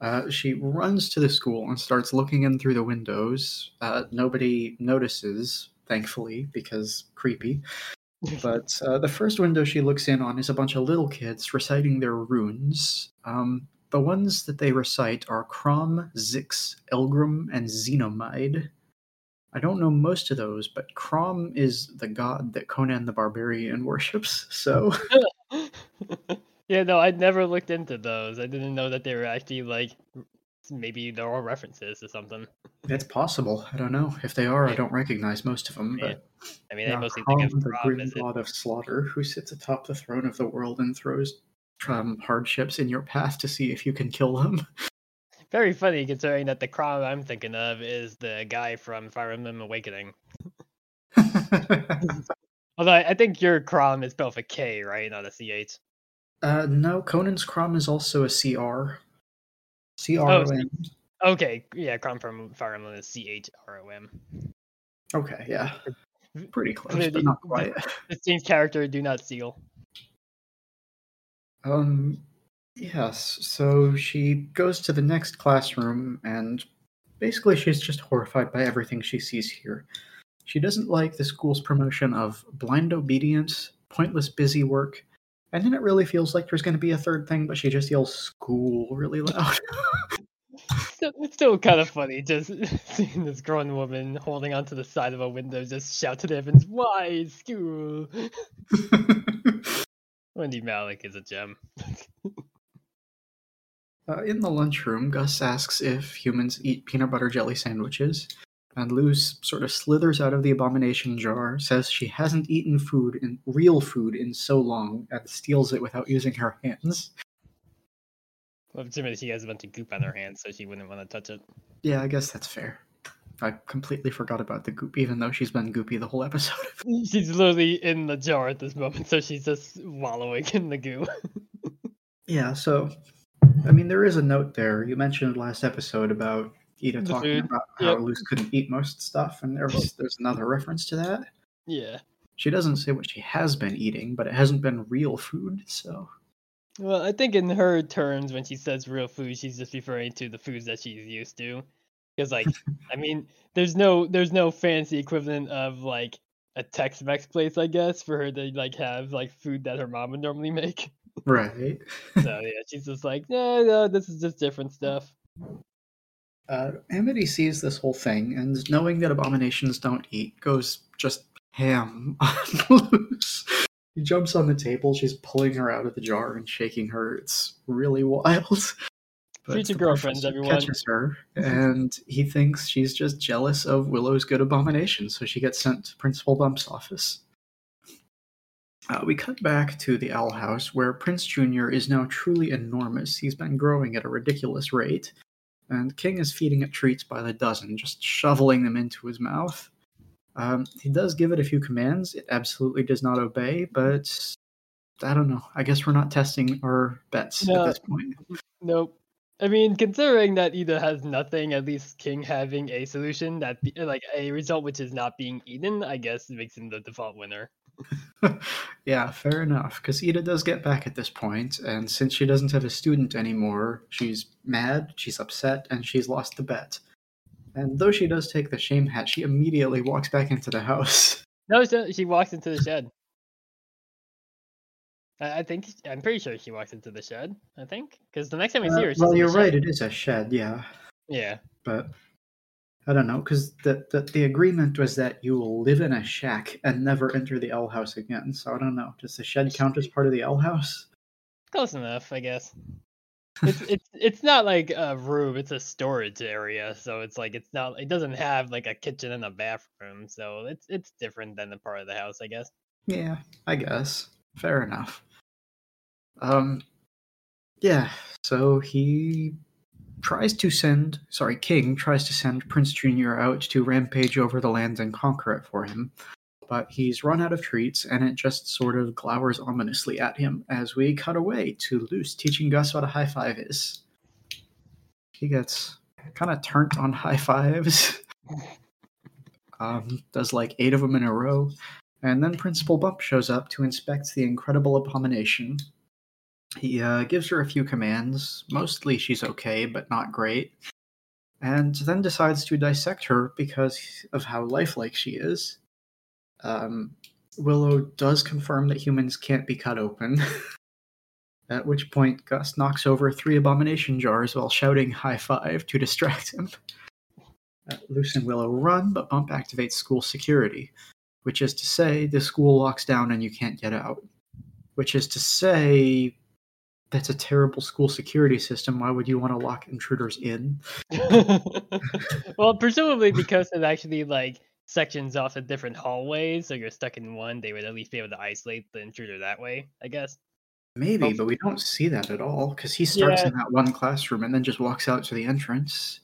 S1: Uh, she runs to the school and starts looking in through the windows. Uh, nobody notices, thankfully, because creepy. [laughs] But uh, the first window she looks in on is a bunch of little kids reciting their runes. Um, the ones that they recite are Crom, Zix, Elgrim, and Xenomide. I don't know most of those, but Crom is the god that Conan the Barbarian [laughs] worships. So [laughs]
S2: yeah, no, I'd never looked into those. I didn't know that they were actually like maybe they're all references or something.
S1: it's possible. I don't know if they are. I don't recognize most of them,
S2: Yeah.
S1: but
S2: I mean, I mostly
S1: Crom,
S2: think of
S1: the
S2: Crom
S1: grim god of slaughter, who sits atop the throne of the world and throws um, hardships in your path to see if you can kill them. [laughs]
S2: Very funny considering that the Crom I'm thinking of is the guy from Fire Emblem Awakening. [laughs] Although I, think your Crom is spelled with a K, right? Not a CH.
S1: Uh, no, Conan's Crom is also a CR. CR.
S2: Oh, Okay, yeah, Crom from Fire Emblem is C H R O M.
S1: okay, yeah. Pretty close,
S2: the-
S1: but not quite.
S2: Distinct character, do not seal.
S1: Um, yes, so she goes to the next classroom and basically she's just horrified by everything she sees here. She doesn't like the school's promotion of blind obedience, pointless busy work, and then it really feels like there's going to be a third thing, but she just yells school really loud. [laughs]
S2: Still, it's still kind of funny just [laughs] seeing this grown woman holding onto the side of a window just shout to the heavens, Why school? [laughs] Wendy Malick is a gem.
S1: Uh, in the lunchroom, Gus asks if humans eat peanut butter jelly sandwiches, and Luz sort of slithers out of the abomination jar, says she hasn't eaten food in real food in so long, and steals it without using her hands.
S2: Well, assuming she has a bunch of goop on her hands, so she wouldn't want to touch it.
S1: Yeah, I guess that's fair. I completely forgot about the goop, even though she's been goopy the whole episode. [laughs] [laughs]
S2: She's literally in the jar at this moment, so she's just wallowing in the goo. [laughs]
S1: yeah, so I mean, there is a note there. You mentioned last episode about Eda
S2: The
S1: talking
S2: food,
S1: about how
S2: yep.
S1: Luz couldn't eat most stuff, and there's there's another reference to that.
S2: yeah.
S1: She doesn't say what she has been eating, but it hasn't been real food, so
S2: Well, I think in her terms, when she says real food, she's just referring to the foods that she's used to. Because, like, [laughs] I mean, there's no there's no fancy equivalent of like a Tex-Mex place, I guess, for her to like have like food that her mom would normally make.
S1: Right. [laughs]
S2: So [laughs] yeah, she's just like, no, no, this is just different stuff.
S1: Uh, Amity sees this whole thing, and knowing that abominations don't eat, goes just ham on Luz. He jumps on the table. She's pulling her out of the jar and shaking her. It's really wild. But
S2: Future girlfriends, everyone.
S1: Catches her, and he thinks she's just jealous of Willow's good abomination, so she gets sent to Principal Bump's office. Uh, we cut back to the owl house, where Prince Jr. is now truly enormous. He's been growing at a ridiculous rate, and King is feeding it treats by the dozen, just shoveling them into his mouth. Um, he does give it a few commands. It absolutely does not obey, but I don't know. I guess we're not testing our bets
S2: No.
S1: at this point.
S2: Nope. I mean, considering that Eda has nothing, at least King having a solution that, be, like, a result which is not being eaten, I guess makes him the default winner. [laughs]
S1: yeah, fair enough. Because Eda does get back at this point, and since she doesn't have a student anymore, she's mad, she's upset, and she's lost the bet. And though she does take the shame hat, she immediately walks back into the house. [laughs]
S2: No, she, walks into the shed. I, think I'm pretty sure she walks into the shed. I think because the next time we see
S1: Uh,
S2: her, she's
S1: well, you're right. It is a shed, yeah,
S2: Yeah,
S1: but I don't know because the, the the agreement was that you will live in a shack and never enter the L house again. So I don't know. Does the shed count as part of the L house?
S2: close enough, I guess. It's it's it's not like a room; it's a storage area. So it's like it's not. It doesn't have like a kitchen and a bathroom. So it's it's different than the part of the house, I guess.
S1: Yeah, I guess. Fair enough. Um, yeah. So he tries to send, sorry, King tries to send Prince Jr. out to rampage over the land and conquer it for him. But he's run out of treats, and it just sort of glowers ominously at him as we cut away to Luz teaching Gus what a high five is. He gets kind of turned on high fives. [laughs] um, does like eight of them in a row. And then Principal Bump shows up to inspect the incredible abomination. He uh, gives her a few commands. Mostly she's okay, but not great. And then decides to dissect her because of how lifelike she is. Um, Willow does confirm that humans can't be cut open. [laughs] At which point, Gus knocks over three abomination jars while shouting high five to distract him. [laughs] Uh, Luz and Willow run, but Bump activates school security, which is to say the school locks down and you can't get out. Which is to say that's a terrible school security system. Why would you want to lock intruders in? [laughs]
S2: well, presumably because it actually like sections off the different hallways, so you're stuck in one. They would at least be able to isolate the intruder that way, I guess.
S1: Maybe, but we don't see that at all because he starts
S2: Yeah.
S1: in that one classroom and then just walks out to the entrance.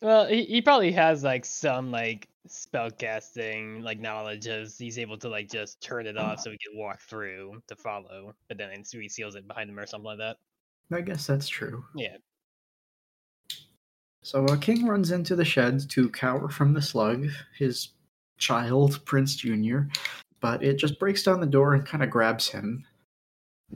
S2: Well, he, he probably has like some like spellcasting like knowledge as he's able to like just turn it off so he can walk through to follow, but then he seals it behind him or something like that.
S1: I guess that's true.
S2: Yeah.
S1: So uh, King runs into the shed to cower from the slug, his child, Prince Jr., but it just breaks down the door and kind of grabs him.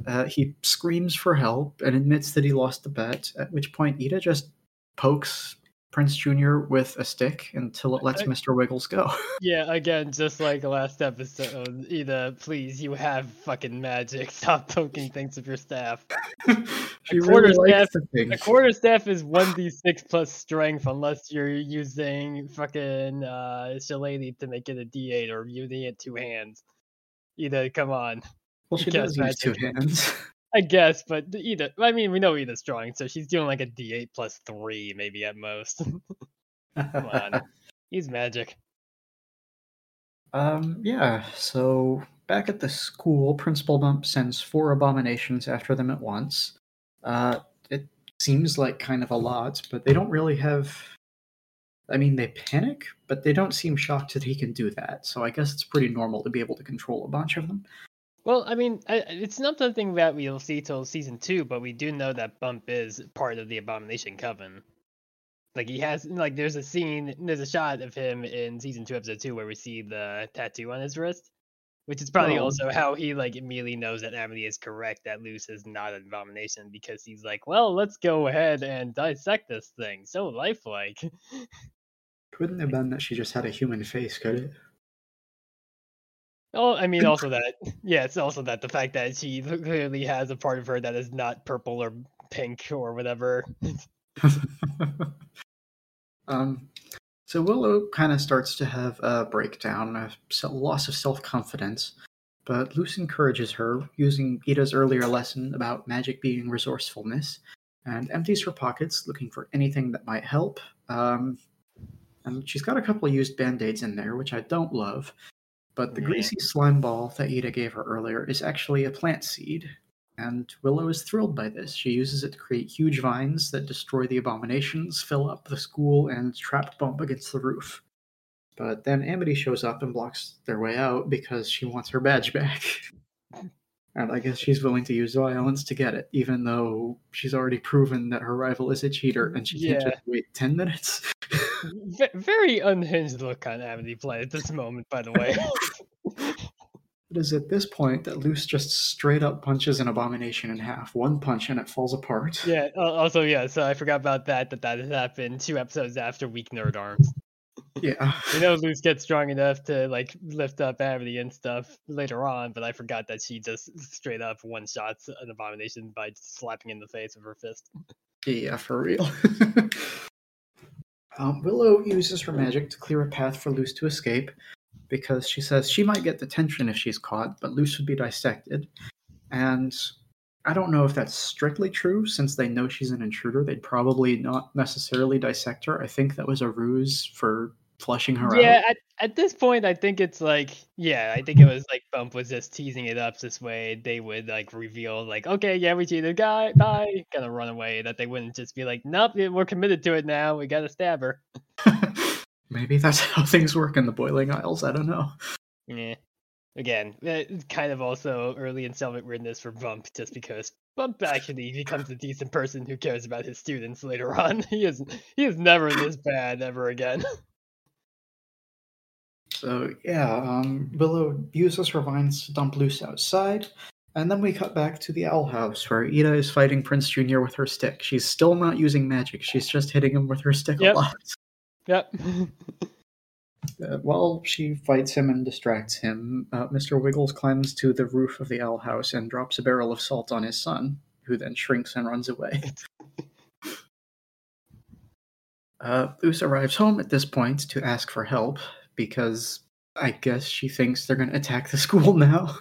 S1: Uh, he screams for help and admits that he lost the bet, at which point Eda just pokes Prince Jr. with a stick until it lets
S2: Okay.
S1: Mr. Wiggles go. [laughs]
S2: Yeah, again, just like last episode, Eda, please, you have fucking magic. [laughs] Stop poking things with your staff. [laughs]
S1: she
S2: quarter
S1: really
S2: staff-. A quarter staff is 1d6 plus strength unless you're using fucking uh, Shillelagh to make it a d8 or using it two hands. Eda, come on.
S1: Well, she does use two hands.
S2: I guess, but Eda, I mean, we know Eda's drawing, so she's doing like a d8 plus 3 maybe at most. [laughs] come on. [laughs] Use magic.
S1: Um, yeah, so back at the school, Principal Bump sends four abominations after them at once. Uh, it seems like kind of a lot, but they don't really have. I mean, they panic, but they don't seem shocked that he can do that. So I guess it's pretty normal to be able to control a bunch of them.
S2: Well, I mean, it's not something that we'll see till season two, but we do know that Bump is part of the Abomination Coven. Like he has, like, there's a scene, there's a shot of him in season two, episode two, where we see the tattoo on his wrist, which is probably
S1: Oh.
S2: also how he like immediately knows that Amity is correct, that Luz is not an abomination, because he's like, well, let's go ahead and dissect this thing. So lifelike.
S1: Couldn't have been that she just had a human face, could it?
S2: Oh, I mean, also [laughs] that, yeah, it's also that the fact that she clearly has a part of her that is not purple or pink or whatever. [laughs]
S1: um, so Willow kind of starts to have a breakdown, a loss of self confidence, but Luz encourages her using Eda's earlier lesson about magic being resourcefulness and empties her pockets looking for anything that might help. Um, and she's got a couple of used band aids in there, which I don't love. But the
S2: Yeah.
S1: greasy slime ball that Eda gave her earlier is actually a plant seed, and Willow is thrilled by this. She uses it to create huge vines that destroy the abominations, fill up the school, and trap Bump against the roof. But then Amity shows up and blocks their way out because she wants her badge back. [laughs] and I guess she's willing to use violence to get it, even though she's already proven that her rival is a cheater and she can't just wait 10 minutes.
S2: V- very unhinged look on Amity play at this moment, by the way. [laughs]
S1: It is at this point that Luz just straight up punches an abomination in half. One punch and it falls apart.
S2: yeah. Also, yeah. So I forgot about that. That that happened two episodes after Weak Nerd Arms.
S1: Yeah. [laughs]
S2: You know, Luz gets strong enough to like lift up Amity and stuff later on, but I forgot that she just straight up one shots an abomination by slapping in the face with her fist.
S1: Yeah, for real. [laughs] um, Willow uses her magic to clear a path for Luz to escape because she says she might get detention if she's caught, but Luz would be dissected. And I don't know if that's strictly true, since they know she's an intruder. They'd probably not necessarily dissect her. I think that was a ruse for flushing her
S2: Yeah,
S1: out.
S2: at, at this point, I think it's like, yeah, I think it was like Bump was just teasing it up this way. They would like reveal, like, okay, yeah, we cheated, guy, bye, of run away. That they wouldn't just be like, nope, we're committed to it now. We gotta stab her. [laughs]
S1: Maybe that's how things work in the Boiling Isles. I don't know.
S2: Yeah. Again, eh, kind of also early installment weirdness for Bump, just because Bump actually becomes a decent person who cares about his students later on. [laughs] He is he is never this bad ever again. [laughs]
S1: So yeah, um, Willow uses her vines to dump Luz outside, and then we cut back to the owl house where Eda is fighting Prince Junior with her stick. She's still not using magic; she's just hitting him with her stick
S2: Yep.
S1: a lot.
S2: Yep. [laughs]
S1: Uh, while she fights him and distracts him, uh, Mr. Wiggles climbs to the roof of the owl house and drops a barrel of salt on his son, who then shrinks and runs away. [laughs] Uh, Luz arrives home at this point to ask for help because I guess she thinks they're going to attack the [laughs] school now.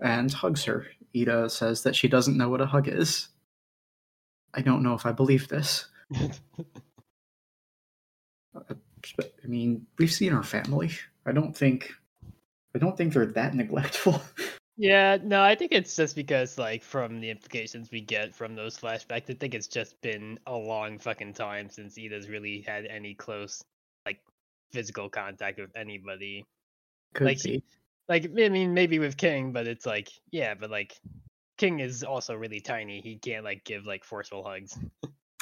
S1: and hugs her. Eda says that she doesn't know what a hug is. I don't know if I believe this. [laughs] I mean, we've seen her family. I don't think I don't think they're that neglectful. [laughs]
S2: Yeah, no, I think it's just because, like, from the implications we get from those flashbacks, I think it's just been a long fucking time since Eda's really had any close, physical contact with anybody.
S1: Could
S2: Like,
S1: be.
S2: Like, I mean, maybe with King, but it's like, yeah, but like, King is also really tiny. He can't like give like forceful hugs.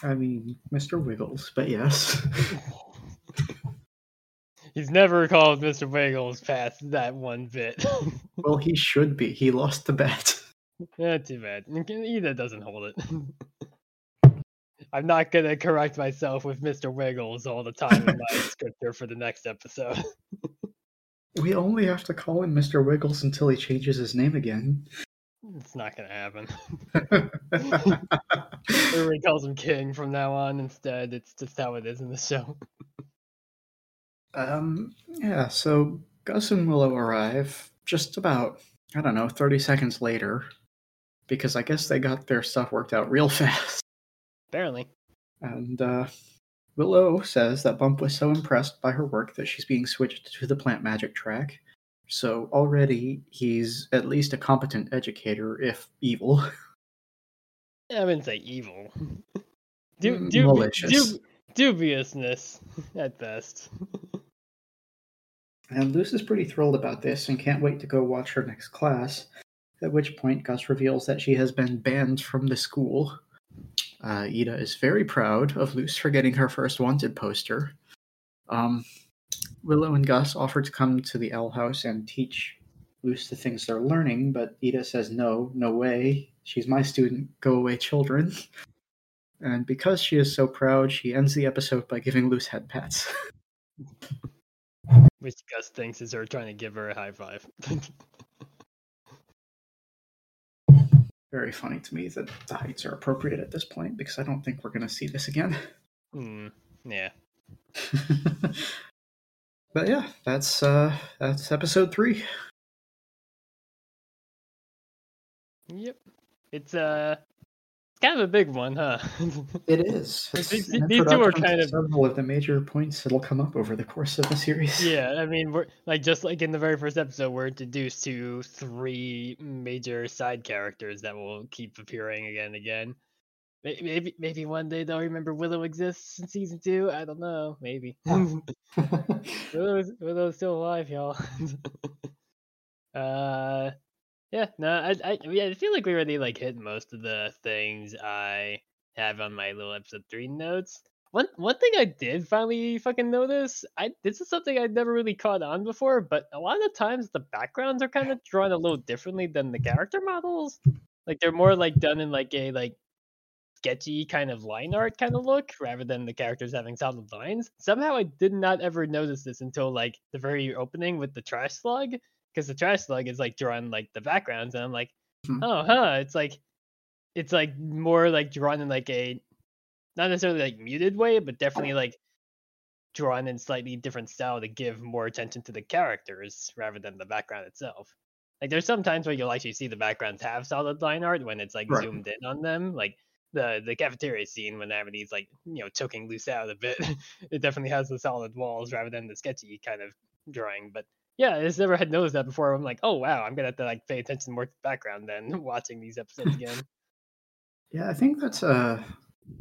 S1: I mean, Mr. Wiggles, but yes. [laughs]
S2: He's never called Mr. Wiggles past that one bit. [laughs]
S1: well, he should be. He lost the bet.
S2: yeah, too bad. Eda doesn't hold it. [laughs] I'm not gonna correct myself with Mr. Wiggles all the time in my scripture for the next episode. [laughs]
S1: We only have to call him Mr. Wiggles until he changes his name again.
S2: It's not gonna happen. [laughs] Everybody calls him King from now on instead. It's just how it is in the show.
S1: um, yeah, so Gus and Willow arrive just about, I don't know, 30 seconds later. Because I guess they got their stuff worked out real [laughs] fast.
S2: Apparently.
S1: And uh, Willow says that Bump was so impressed by her work that she's being switched to the plant magic track. So already he's at least a competent educator, if evil. [laughs]
S2: I wouldn't say evil. [laughs] Du-
S1: Mm,
S2: dubi-
S1: malicious.
S2: dub- dubiousness at best.
S1: And Luz is pretty thrilled about this and can't wait to go watch her next class. At which point, Gus reveals that she has been banned from the school. Uh, Eda is very proud of Luz for getting her first wanted poster. Um, Willow and Gus offer to come to the Owl House and teach Luz the things they're learning, but Eda says no, no way. She's my student. Go away, children. And because she is so proud, she ends the episode by giving Luz head pats. [laughs]
S2: Which Gus thinks is her trying to give her a high five. [laughs]
S1: very funny to me that the heights are appropriate at this point because I don't think we're going to see this again. [laughs]
S2: Hmm. Yeah. [laughs]
S1: but yeah, that's uh that's episode 3.
S2: Yep. It's uh kind of a big one, huh? [laughs]
S1: It is.
S2: These- these two are kind of-
S1: several of the major points that'll come up over the course of the series.
S2: yeah, I mean, we're like just like in the very first episode, we're introduced to three major side characters that will keep appearing again and again. Maybe, maybe one day they'll remember Willow exists in season two. I don't know. Maybe. [laughs] [laughs] Willow's, Willow's still alive, y'all. uh, yeah, no, I, I, yeah, I feel like we already like hit most of the things I have on my little episode three notes. One, one thing I did finally fucking notice, I this is something I'd never really caught on before, but a lot of times the backgrounds are kind of drawn a little differently than the character models. Like they're more like done in like a like sketchy kind of line art kind of look rather than the characters having solid lines. Somehow I did not ever notice this until like the very opening with the trash slug because the trash slug is like drawn like the backgrounds and I'm like,
S1: Hmm.
S2: oh huh, it's like it's like more like drawn in like a not necessarily like muted way, but definitely like drawn in slightly different style to give more attention to the characters rather than the background itself. Like there's some times where you'll actually see the backgrounds have solid line art when it's like
S1: Right.
S2: zoomed in on them. Like the the cafeteria scene when Amity's like you know choking Luz out a bit. [laughs] it definitely has the solid walls rather than the sketchy kind of drawing. But yeah, I just never had noticed that before. I'm like, oh wow, I'm gonna have to like pay attention more to the background than [laughs] watching these episodes [laughs] again.
S1: Yeah, I think that's uh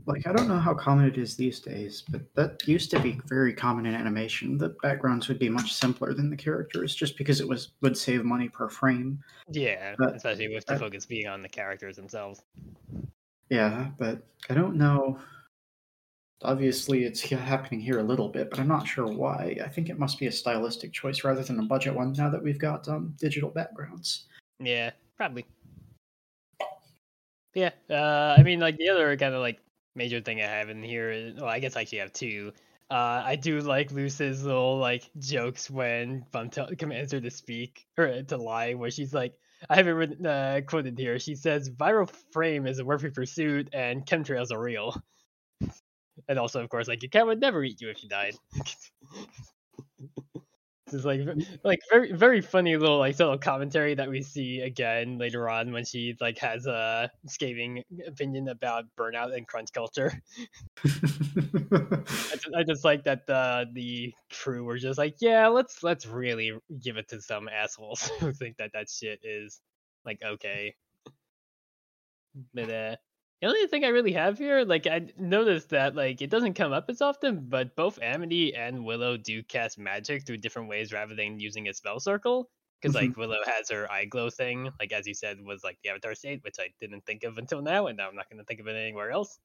S1: like I don't know how common it is these days, but that used to be very common in animation. The backgrounds would be much simpler than the characters, just because it was would save money per frame.
S2: Yeah,
S1: But-
S2: especially with the
S1: uh,
S2: focus being on the characters themselves.
S1: Yeah, but I don't know. Obviously, it's happening here a little bit, but I'm not sure why. I think it must be a stylistic choice rather than a budget one. Now that we've got um, digital backgrounds.
S2: Yeah, probably. Yeah, uh, I mean, like the other kind of like major thing I have in here is, well, I guess I actually have two. Uh, I do like Luz's little like jokes when Bump commands her to speak or to lie, where she's like, I haven't written, uh, quoted here. She says, "Viral frame is a worthy pursuit, and chemtrails are real." And also, of course, like your cat would never eat you if you died. [laughs] This is like like very very funny little like subtle commentary that we see again later on when she like has a scathing opinion about burnout and crunch culture. [laughs] I just, I just like that the the crew were just like, yeah, let's let's really give it to some assholes [laughs] who think that that shit is like okay. But uh, the only thing I really have here, like I noticed that like it doesn't come up as often, but both Amity and Willow do cast magic through different ways rather than using a spell circle. Because mm-hmm. like Willow has her eye glow thing, like as you said, was like the avatar state, which I didn't think of until now, and now I'm not gonna think of it anywhere else.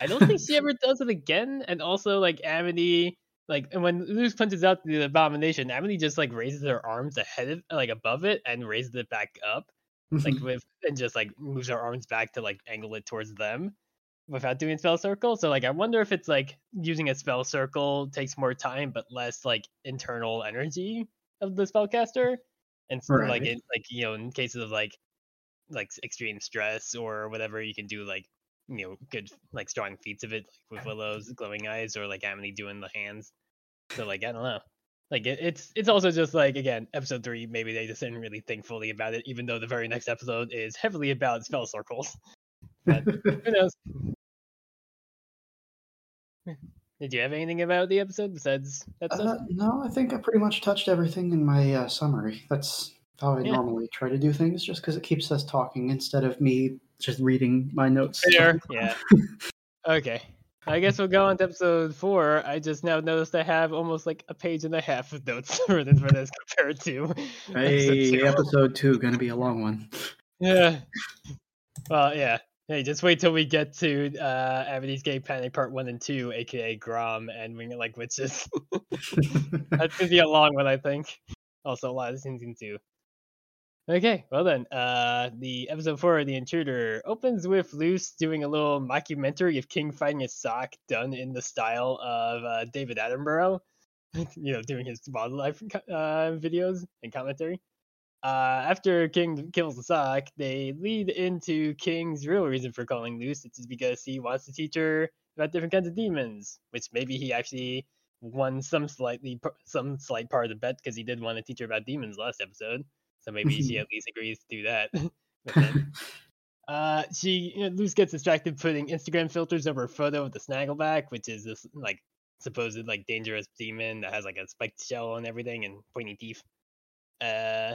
S2: I don't think she [laughs] ever does it again, and also like Amity, like and when Luz punches out the abomination, Amity just like raises her arms ahead of like above it and raises it back up like mm-hmm. with and just like moves our arms back to like angle it towards them without doing spell circle. So like I wonder if it's like using a spell circle takes more time but less like internal energy of the spellcaster. And so, like
S1: Right.
S2: in like you know in cases of like like extreme stress or whatever you can do like you know good like strong feats of it like with Willow's glowing eyes or like Amity doing the hands. So like I don't know. Like it, it's it's also just like again episode three maybe they just didn't really think fully about it even though the very next episode is heavily about spell circles. [laughs] But who knows? Did you have anything about the episode besides that stuff?
S1: Uh, no, I think I pretty much touched everything in my uh, summary. That's how I
S2: Yeah.
S1: normally try to do things, just because it keeps us talking instead of me just reading my notes.
S2: Fair. Yeah. [laughs] Okay. I guess we'll go on to episode four. I just now noticed I have almost like a page and a half of notes [laughs] written for this compared to [laughs] episode
S1: Hey,
S2: two.
S1: episode two, gonna be a long one.
S2: Yeah. Well, yeah. Hey, just wait till we get to uh Amity's Gay Panic Part One and Two, aka Grom and Wing It Like Witches. [laughs] That's gonna be a long one, I think. Also, a lot of scenes in two. Okay, well then, uh, the episode four, of The Intruder, opens with Luz doing a little mockumentary of King fighting a sock, done in the style of uh, David Attenborough. [laughs] you know, doing his wildlife uh, videos and commentary. Uh, after King kills the sock, they lead into King's real reason for calling Luz, is because he wants to teach her about different kinds of demons, which maybe he actually won some slightly some slight part of the bet because he did want to teach her about demons last episode. So maybe she [laughs] at least agrees to do that. [laughs] [laughs] Uh, she you know, Luz gets distracted putting Instagram filters over a photo of the Snaggleback, which is this like supposed like dangerous demon that has like a spiked shell and everything and pointy teeth. Uh,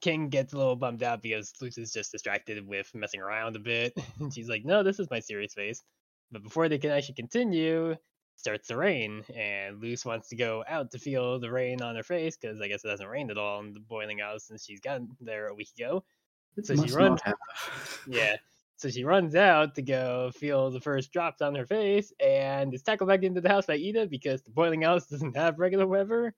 S2: King gets a little bummed out because Luz is just distracted with messing around a bit. and she's like, "No, this is my serious face." But before they can actually continue, starts to rain, and Luz wants to go out to feel the rain on her face because I guess it hasn't rained at all in the Boiling Isles since she's gotten there a week ago.
S1: It
S2: So she runs-. [laughs] Yeah. So she runs out to go feel the first drops on her face and is tackled back into the house by Eda because the Boiling Isles [laughs] doesn't have regular weather.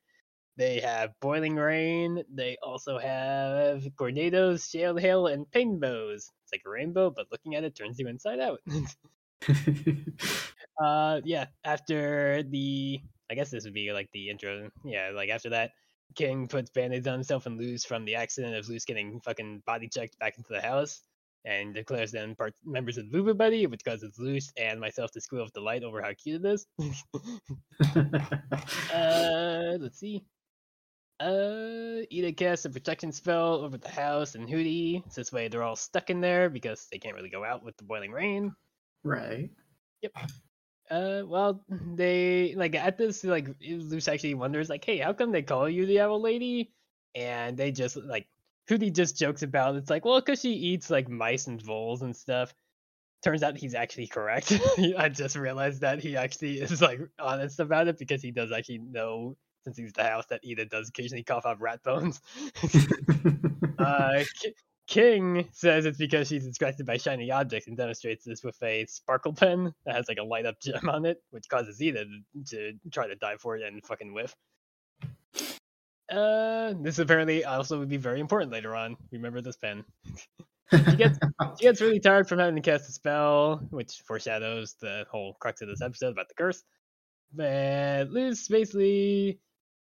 S2: They have boiling rain. They also have tornadoes, shale hail, and painbows. It's like a rainbow, but looking at it turns you inside out. [laughs] [laughs] uh, yeah. After the, I guess this would be like the intro. Yeah, like after that, King puts band-aids on himself and Luz from the accident of Luz getting fucking body checked back into the house and declares them part members of the Boo Buddy, which causes Luz and myself to squeal with delight over how cute it is. [laughs] uh, [laughs] let's see. Uh, Eda casts a protection spell over the house and Hooty. So this way they're all stuck in there because they can't really go out with the boiling rain.
S1: Right. Yep.
S2: Uh, well, [laughs] they like at this like Luz actually wonders like, hey, how come they call you the Owl Lady? And they just like Hooty just jokes about it's like, well, because she eats like mice and voles and stuff. Turns out he's actually correct. [laughs] I just realized that he actually is like honest about it because he does actually know since he's the house that Eda does occasionally cough up rat bones. [laughs] uh, King says it's because she's distracted by shiny objects and demonstrates this with a sparkle pen that has like a light up gem on it, which causes Eda to, try to dive for it and fucking whiff. Uh, this apparently also would be very important later on. Remember this pen. she gets she gets really tired from having to cast a spell, which foreshadows the whole crux of this episode about the curse. But Luz basically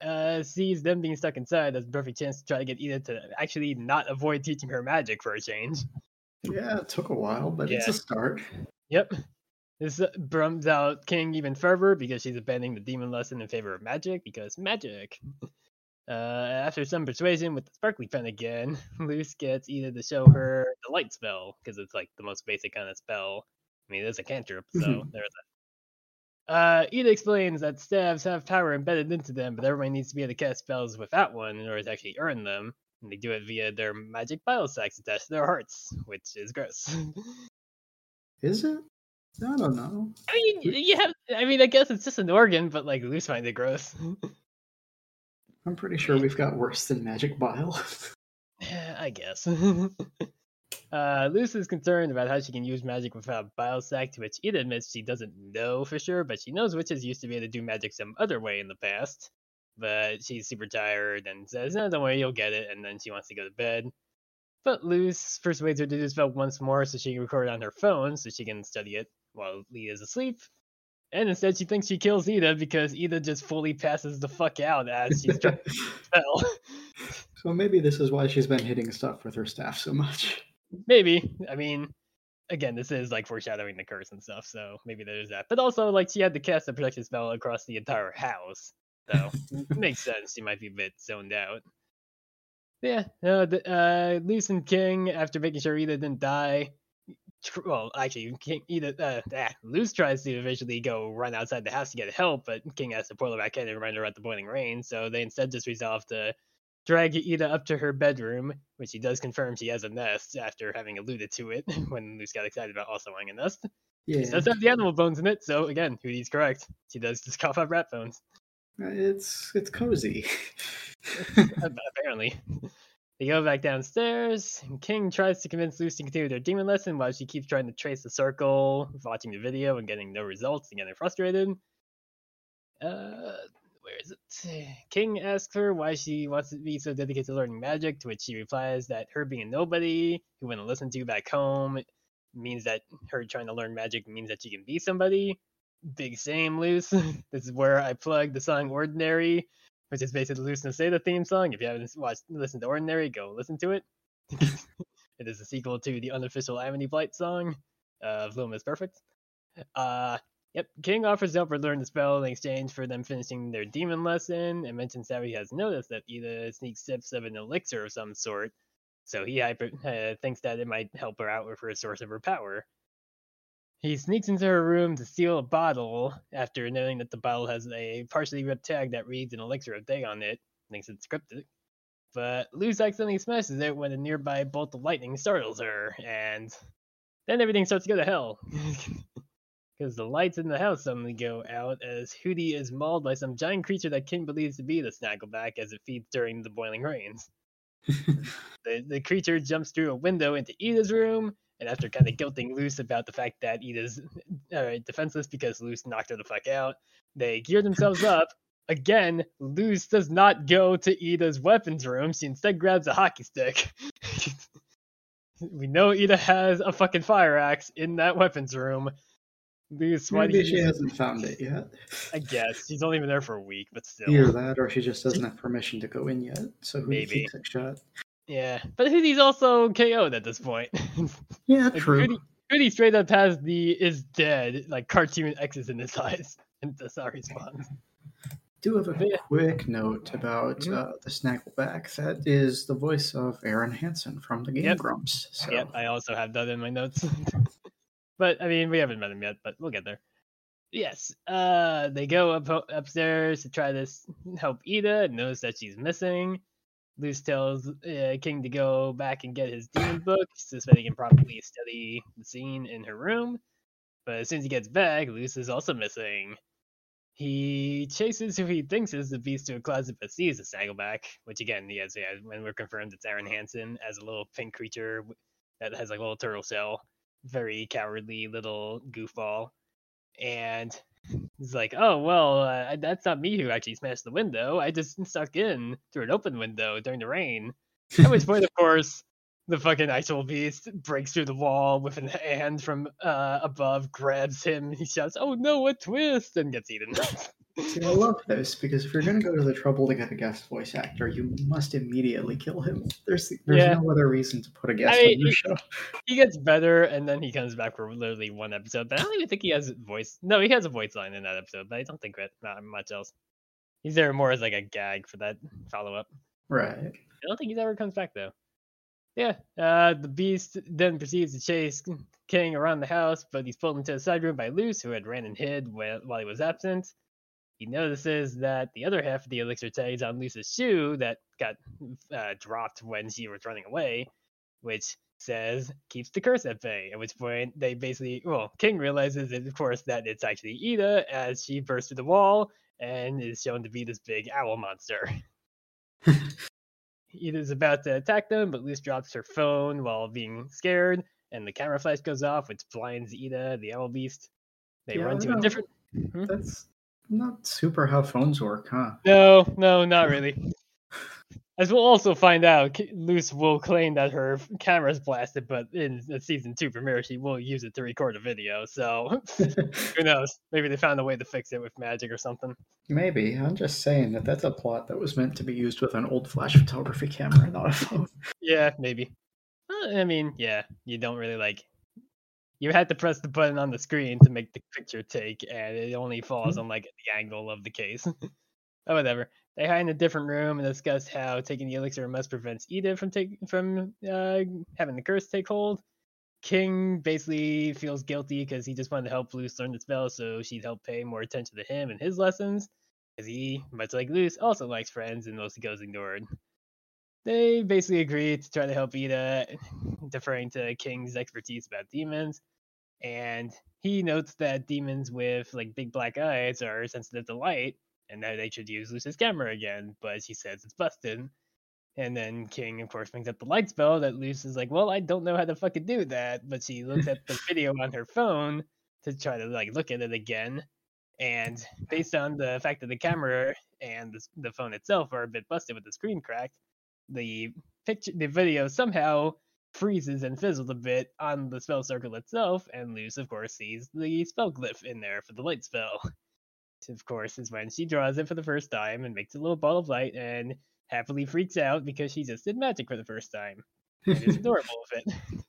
S2: uh, sees them being stuck inside as a perfect chance to try to get Eda to actually not avoid teaching her magic for a change.
S1: yeah, it took a while, but it's a start.
S2: Yep. This brums out King even further because she's abandoning the demon lesson in favor of magic because magic. Uh, after some persuasion with the sparkly pen again, [laughs] Luz gets Eda to show her the light spell because it's like the most basic kind of spell. I mean, it's a cantrip, so
S1: Mhm.
S2: there's. Uh, Eda explains that staves have power embedded into them, but everybody needs to be able to cast spells without one in order to actually earn them. And they do it via their magic bile sacs attached to their hearts, which is gross. [laughs]
S1: Is it? I don't know.
S2: I mean, you have. I mean, I guess it's just an organ, but like finds it gross.
S1: I'm pretty [laughs] sure we've got worse than magic bile.
S2: Yeah, [laughs] I guess. Uh, Luz is concerned about how she can use magic without bile sac, to which Eda admits she doesn't know for sure, but she knows witches used to be able to do magic some other way in the past. But she's super tired and says, no, don't worry, you'll get it. And then she wants to go to bed. But Luz persuades her to do this spell once more so she can record it on her phone so she can study it while Leah's asleep. And instead, she thinks she kills Eda because Eda just fully passes the fuck out as she's trying to [laughs] spell.
S1: so maybe this is why she's been hitting stuff with her staff so much.
S2: Maybe. I mean, again, this is like foreshadowing the curse and stuff, so maybe there's that. But also, like, she had to cast a protection spell across the entire house, so [laughs] makes sense. She might be a bit zoned out. Yeah, no, the, uh, Luz and King, after making sure Eda didn't die, tr- well, actually, King, Eda, uh, ah, Luz tries to eventually go run outside the house to get help, but King has to pull her back in and remind her about the boiling rain, so they instead just resolve to drag Eda up to her bedroom, which he does confirm she has a nest after having alluded to it [laughs] when Luz got excited about also wanting a nest.
S1: Yeah,
S2: She does have the animal bones in it, so again, Hooty's correct. She does just [laughs] cough up rat bones.
S1: it's it's cozy. [laughs]
S2: Apparently. They go back downstairs, and King tries to convince Lucy to continue their demon lesson while she keeps trying to trace the circle, watching the video and getting no results and getting frustrated. Uh, where is it? [sighs] King asks her why she wants to be so dedicated to learning magic, to which she replies that her being a nobody who wouldn't listen to back home means that her trying to learn magic means that she can be somebody. Big same, Luz. [laughs] this is where I plug the song Ordinary which is basically Luz and the theme song. If you haven't watched, listened to Ordinary, go listen to it. [laughs] it is a sequel to the unofficial Amity Blight song of Bloom is Perfect. Uh, yep, King offers to help learn the spell in exchange for them finishing their demon lesson, and mentions how he has noticed that Eda sneaks sips of an elixir of some sort, so he hyper, [laughs] uh, thinks that it might help her out with her source of her power. He sneaks into her room to steal a bottle after knowing that the bottle has a partially ripped tag that reads an elixir of day on it. Thinks it's cryptic. But Luz accidentally smashes it when a nearby bolt of lightning startles her, and then everything starts to go to hell. [laughs] Because the lights in the house suddenly go out as Hooty is mauled by some giant creature that King believes to be the Snaggleback as it feeds during the boiling rains. [laughs] The, the creature jumps through a window into Eda's room, and after kind of guilting Luz about the fact that Eda's uh, defenseless because Luz knocked her the fuck out, they gear themselves [laughs] up. Again, Luz does not go to Eda's weapons room. She instead grabs a hockey stick. [laughs] we know Eda has a fucking fire axe in that weapons room. Luz, why do
S1: Maybe
S2: you
S1: she hasn't found it yet.
S2: I guess she's only been there for a week, but still.
S1: Either that, or she just doesn't have permission to go in yet. So who
S2: Maybe.
S1: keeps it shut?
S2: Yeah, but Hooty's also KO'd at this point. [laughs]
S1: Yeah,
S2: Like,
S1: true.
S2: Hooty, Hootie straight up has the is dead like cartoon X's in his [laughs] eyes, and does not response.
S1: do have a
S2: But yeah.
S1: quick note about
S2: Mhm.
S1: uh, the Snaggleback. That is the voice of Arin Hanson from the Game
S2: Yep.
S1: Grumps. So
S2: Yep, I also have that in my notes. [laughs] But I mean, we haven't met him yet, but we'll get there. Yes, uh, they go up upstairs to try to help Eda. and Notice that she's missing. Luz tells uh, King to go back and get his demon book, so that he can probably study the scene in her room. But as soon as he gets back, Luz is also missing. He chases who he thinks is the beast to a closet, but sees a Snaggleback, which again, yes, yeah, when we're confirmed it's Arin Hanson as a little pink creature that has like a little turtle shell, very cowardly little goofball, and he's like, "Oh well, uh, that's not me who actually smashed the window. I just stuck in through an open window during the rain." [laughs] At which point, of course, the fucking actual beast breaks through the wall with an hand from uh, above, grabs him. He shouts, "Oh no, a twist!" and gets eaten. [laughs]
S1: See, I love this because if you're going to go to the trouble to get a guest voice actor, you must immediately kill him. There's there's
S2: Yeah.
S1: no other reason to put a guest
S2: I mean,
S1: on your
S2: he-
S1: show.
S2: he gets better, and then he comes back for literally one episode. But I don't even think he has a voice. No, he has a voice line in that episode, but I don't think that not much else. He's there more as like a gag for that follow up.
S1: Right.
S2: I don't think he ever comes back though. Yeah, uh, the beast then proceeds to chase King around the house, but he's pulled into a side room by Luz, who had ran and hid while, while he was absent. He notices that the other half of the elixir tags on Luz's shoe that got uh, dropped when she was running away, which says keeps the curse at bay. At which point they basically, well, King realizes, of course, that it's actually Eda as she bursts through the wall and is shown to be this big owl monster. [laughs] Eda's about to attack them, but Luz drops her phone while being scared, and the camera flash goes off, which blinds Eda, the owl beast. They
S1: Yeah,
S2: run to a different.
S1: That's not super how phones work, huh?
S2: No, no, not really. [laughs] As we'll also find out, Luz will claim that her camera's blasted, but in the season two premiere, she will use it to record a video. So [laughs] who knows? Maybe they found a way to fix it with magic or something.
S1: Maybe. I'm just saying that that's a plot that was meant to be used with an old flash photography camera, not a phone.
S2: Yeah, maybe. Uh, I mean, yeah, you don't really like. You had to press the button on the screen to make the picture take, and it only falls on like the angle of the case. [laughs] oh, whatever. They hide in a different room and discuss how taking the elixir must prevent Eda from taking from uh, having the curse take hold. King basically feels guilty because he just wanted to help Luz learn the spell, so she'd help pay more attention to him and his lessons. Because he, much like Luz, also likes friends and mostly goes ignored they basically agree to try to help Eda, deferring to King's expertise about demons. And he notes that demons with like big black eyes are sensitive to light, and that they should use Luz's camera again. But she says it's busted. And then King, of course, brings up the light spell that Luz is like, "Well, I don't know how to fucking do that." But she looks at the [laughs] video on her phone to try to like look at it again. And based on the fact that the camera and the, the phone itself are a bit busted with the screen cracked, the picture the video somehow freezes and fizzles a bit on the spell circle itself, and Luz, of course, sees the spell glyph in there for the light spell. Which, Of course, is when she draws it for the first time and makes a little ball of light and happily freaks out because she just did magic for the first time. And is [laughs] adorable with it. [laughs]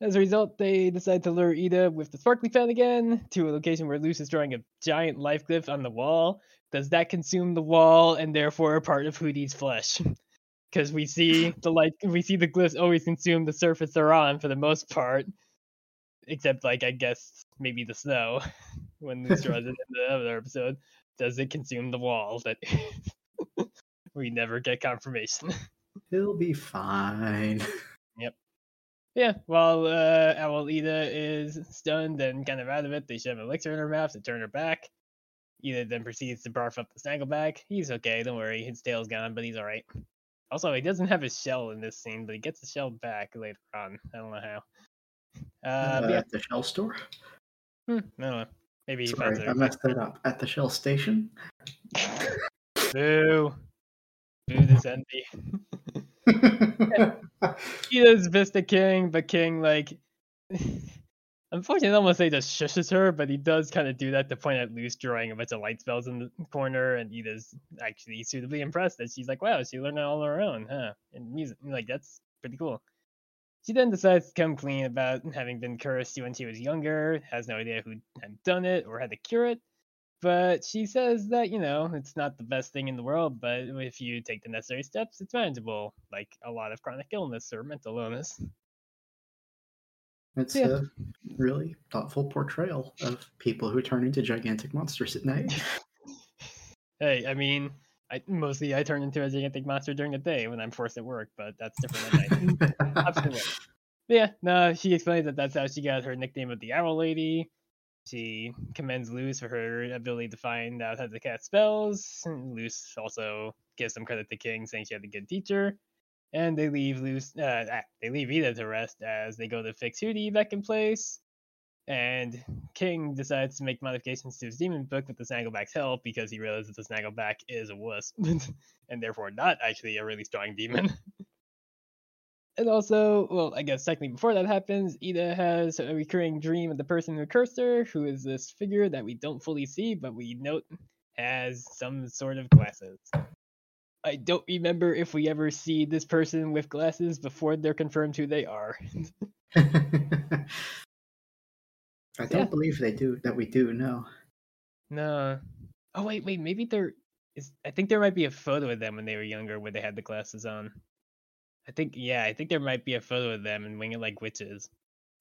S2: As a result, they decide to lure Eda with the sparkly fan again to a location where Luz is drawing a giant life glyph on the wall. Does that consume the wall and therefore a part of Hooty's flesh? [laughs] Because we see the light, we see the glyphs always consume the surface they're on for the most part, except like I guess maybe the snow [laughs] when Luz draws it in the other episode. Does it consume the wall? That [laughs] we never get confirmation.
S1: He'll be fine.
S2: Yeah, while uh, Eda is stunned and kind of out of it, they shove an elixir in her mouth to turn her back. Eda then proceeds to barf up the Snaggleback. He's okay, don't worry, his tail's gone, but he's alright. Also, he doesn't have his shell in this scene, but he gets the shell back later on. I don't know how. Uh,
S1: Uh,
S2: yeah,
S1: At the Shell store.
S2: hmm, I don't know. Maybe he finds
S1: Sorry, I messed that up. At the Shell station. [laughs]
S2: Boo. Boo this envy. [laughs] [laughs] is Vista King, but King like [laughs] unfortunately I don't want to say just shushes her, but he does kind of do that to point at Luz drawing a bunch of light spells in the corner, and Eda's actually suitably impressed that she's like, wow, she learned it all on her own, huh? And music like that's pretty cool. She then decides to come clean about having been cursed when she was younger, has no idea who had done it or had to cure it. But she says that, you know, it's not the best thing in the world, but if you take the necessary steps, it's manageable, like a lot of chronic illness or mental illness.
S1: It's
S2: Yeah.
S1: a really thoughtful portrayal of people who turn into gigantic monsters at night. [laughs]
S2: Hey, I mean, I mostly I turn into a gigantic monster during the day when I'm forced at work, but that's different at night. [laughs] Yeah, no, she explains that that's how she got her nickname of the Owl Lady. She commends Luz for her ability to find out how to cast spells. And Luz also gives some credit to King, saying she had a good teacher. And they leave Luz, uh, ah, they leave Eda to rest as they go to fix Hooty back in place. And King decides to make modifications to his demon book with the Snaggleback's help because he realizes the Snaggleback is a wuss [laughs] and therefore not actually a really strong demon. [laughs] And also, well, I guess technically before that happens, Eda has a recurring dream of the person who cursed her, who is this figure that we don't fully see, but we note has some sort of glasses. I don't remember if we ever see this person with glasses before they're confirmed who they are. [laughs]
S1: I don't
S2: Yeah.
S1: believe they do that we do, no.
S2: no. Oh wait, wait, maybe there is I think there might be a photo of them when they were younger where they had the glasses on. I think yeah, I think there might be a photo of them and Wing It Like Witches.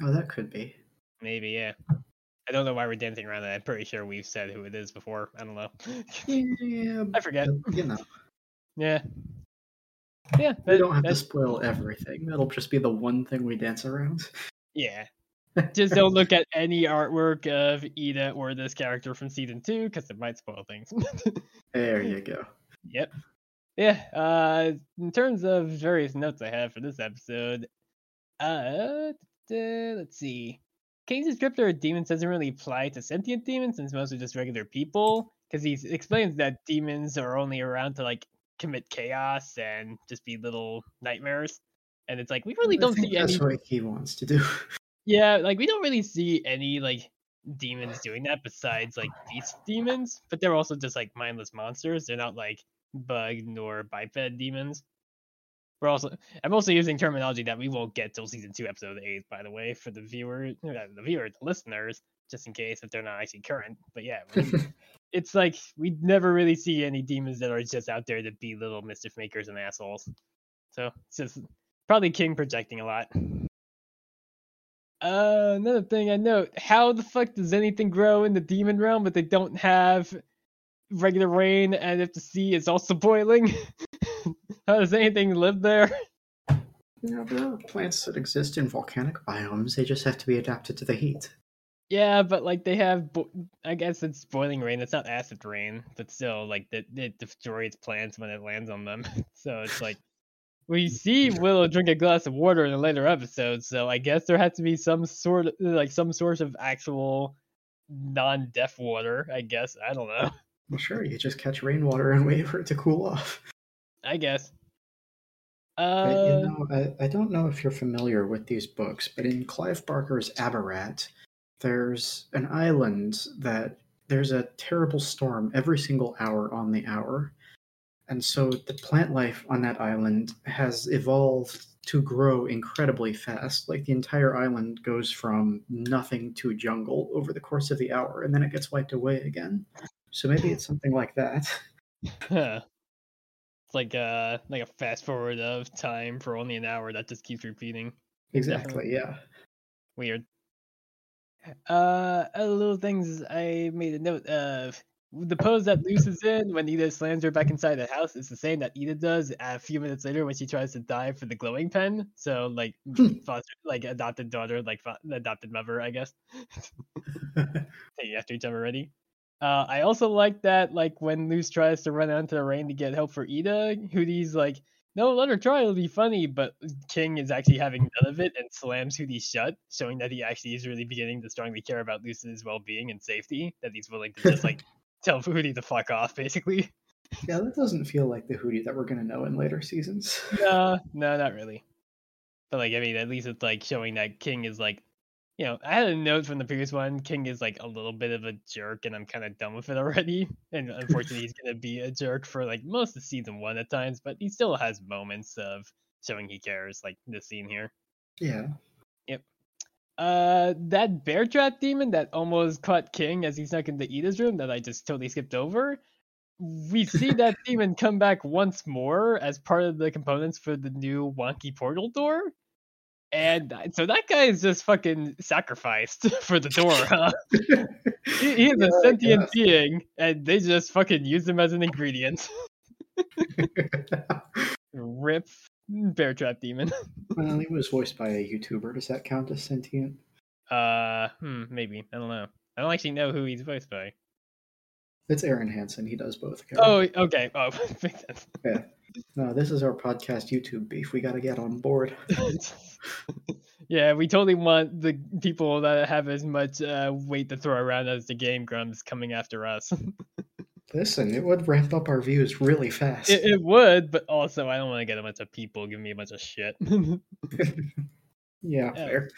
S1: Oh, that could be.
S2: Maybe, yeah. I don't know why we're dancing around that. I'm pretty sure we've said who it is before. I don't know. [laughs]
S1: Yeah,
S2: I forget.
S1: you know,
S2: Yeah. Yeah.
S1: we
S2: that-
S1: don't have to spoil everything. That'll just be the one thing we dance around. [laughs]
S2: Yeah. Just don't look at any artwork of Eda or this character from season two because it might spoil things. [laughs]
S1: There you go.
S2: yep. Yeah. Uh, in terms of various notes I have for this episode, uh, let's see. King's descriptor of demons doesn't really apply to sentient demons, since mostly just regular people. Because he explains that demons are only around to like commit chaos and just be little nightmares. And it's like we really
S1: I
S2: don't see
S1: that's
S2: any.
S1: what he wants to do. [laughs]
S2: Yeah, like we don't really see any like demons doing that besides like beast demons, but they're also just like mindless monsters. They're not like bug nor biped demons. We're also I'm also using terminology that we won't get till season two, episode eight, by the way, for the viewer, uh, the viewer, the listeners, just in case if they're not actually current. But yeah, [laughs] it's like we never really see any demons that are just out there to be little mischief makers and assholes. So it's just probably King projecting a lot. Uh, another thing I note: how the fuck does anything grow in the demon realm, but they don't have regular rain, and if the sea is also boiling? [laughs] how does anything live there?
S1: You know, there are plants that exist in volcanic biomes. They just have to be adapted to the heat.
S2: Yeah, but like they have, bo- I guess it's boiling rain. It's not acid rain, but still, like it, it destroys plants when it lands on them. [laughs] so it's like we see Willow drink a glass of water in a later episode. So I guess there has to be some sort of like some source of actual non-deaf water. I guess I don't know. [laughs]
S1: Well, sure, you just catch rainwater and [laughs] wait for it to cool off.
S2: I guess.
S1: But,
S2: Uh,
S1: you know, I, I don't know if you're familiar with these books, but in Clive Barker's Abarat, there's an island that there's a terrible storm every single hour on the hour. And so the plant life on that island has evolved to grow incredibly fast. Like the entire island goes from nothing to jungle over the course of the hour, and then it gets wiped away again. So maybe it's something like that. [laughs]
S2: Huh. It's like uh like a fast forward of time for only an hour that just keeps repeating.
S1: Exactly, yeah.
S2: Weird. Uh, other little things I made a note of. The pose that Luz is in when Eda slams her back inside the house is the same that Eda does a few minutes later when she tries to dive for the glowing pen. So like
S1: Hmm. [laughs]
S2: foster, like adopted daughter, like fa- adopted mother, I guess. [laughs] Taking after each other already. Uh, I also like that, like when Luz tries to run out into the rain to get help for Eda, Hooty's like, "No, let her try. It'll be funny." But King is actually having none of it and slams Hooty shut, showing that he actually is really beginning to strongly care about Luz's well-being and safety. That he's willing to just like [laughs] tell Hooty to fuck off, basically.
S1: Yeah, that doesn't feel like the Hooty that we're gonna know in later seasons.
S2: no, [laughs] no, not really. But like, I mean, at least it's like showing that King is like, you know, I had a note from the previous one. King is like a little bit of a jerk, and I'm kind of done with it already. [laughs] And unfortunately, he's gonna be a jerk for like most of season one at times, but he still has moments of showing he cares, like this scene here.
S1: Yeah. Yep.
S2: Uh, that bear trap demon that almost caught King as he snuck into Eda's room that I just totally skipped over. We [laughs] see that demon come back once more as part of the components for the new wonky portal door. And so that guy is just fucking sacrificed [laughs] for the door, huh? [laughs] he, he is
S1: Yeah,
S2: a
S1: I
S2: sentient being, and they just fucking use him as an ingredient. [laughs] Rip bear trap demon.
S1: well, he was voiced by a YouTuber. Does that count as sentient?
S2: Uh, hmm, maybe I don't know. I don't actually know who he's voiced by.
S1: It's Arin Hanson. He does both. okay?
S2: Oh, okay. Oh, [laughs] makes sense.
S1: no, this is our podcast YouTube beef. We got to get on board. [laughs] [laughs]
S2: yeah, we totally want the people that have as much uh, weight to throw around as the Game Grumps coming after us.
S1: Listen, it would ramp up our views really fast.
S2: it, it would, but also I don't want to get a bunch of people giving me a bunch of shit.
S1: yeah,
S2: Oh.
S1: fair.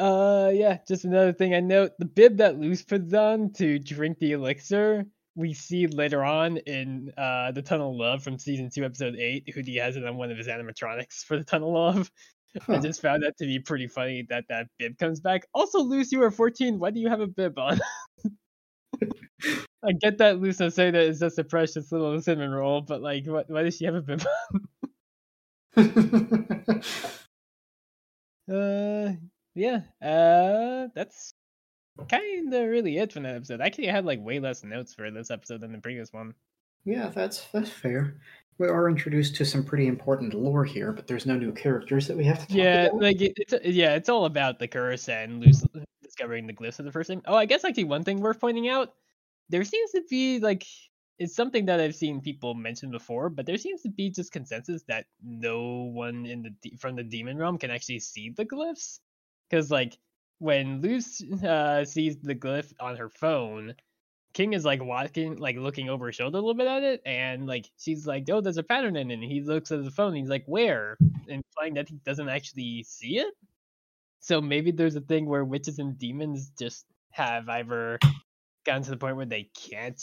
S2: Uh, yeah, just another thing I note: the bib that Luz puts on to drink the elixir, we see later on in uh the Tunnel of Love from season two, episode eight. Hooty has it on one of his animatronics for the Tunnel of Love. [laughs] I just found that to be pretty funny that that bib comes back. Also, Luz, you are 14. Why do you have a bib on? [laughs] I get that Luz and say that it's just a precious little cinnamon roll, but like, what, why does she have a bib on? [laughs] Uh, yeah. Uh, that's kind of really it from that episode. Actually, I had like way less notes for this episode than the previous one.
S1: yeah, that's that's fair. We are introduced to some pretty important lore here, but there's no new characters that we have to talk
S2: Yeah,
S1: about.
S2: like it, it's yeah, it's all about the curse and Luz discovering the glyphs of the first thing. Oh, I guess actually one thing worth pointing out, there seems to be like it's something that I've seen people mention before, but there seems to be just consensus that no one in the de- from the demon realm can actually see the glyphs, because like when Luz uh, sees the glyph on her phone, King is like walking, like looking over her shoulder a little bit at it, and like she's like, "Oh, there's a pattern in it." And he looks at the phone, he's like, "Where?" And Implying that he doesn't actually see it. So maybe there's a thing where witches and demons just have either gotten to the point where they can't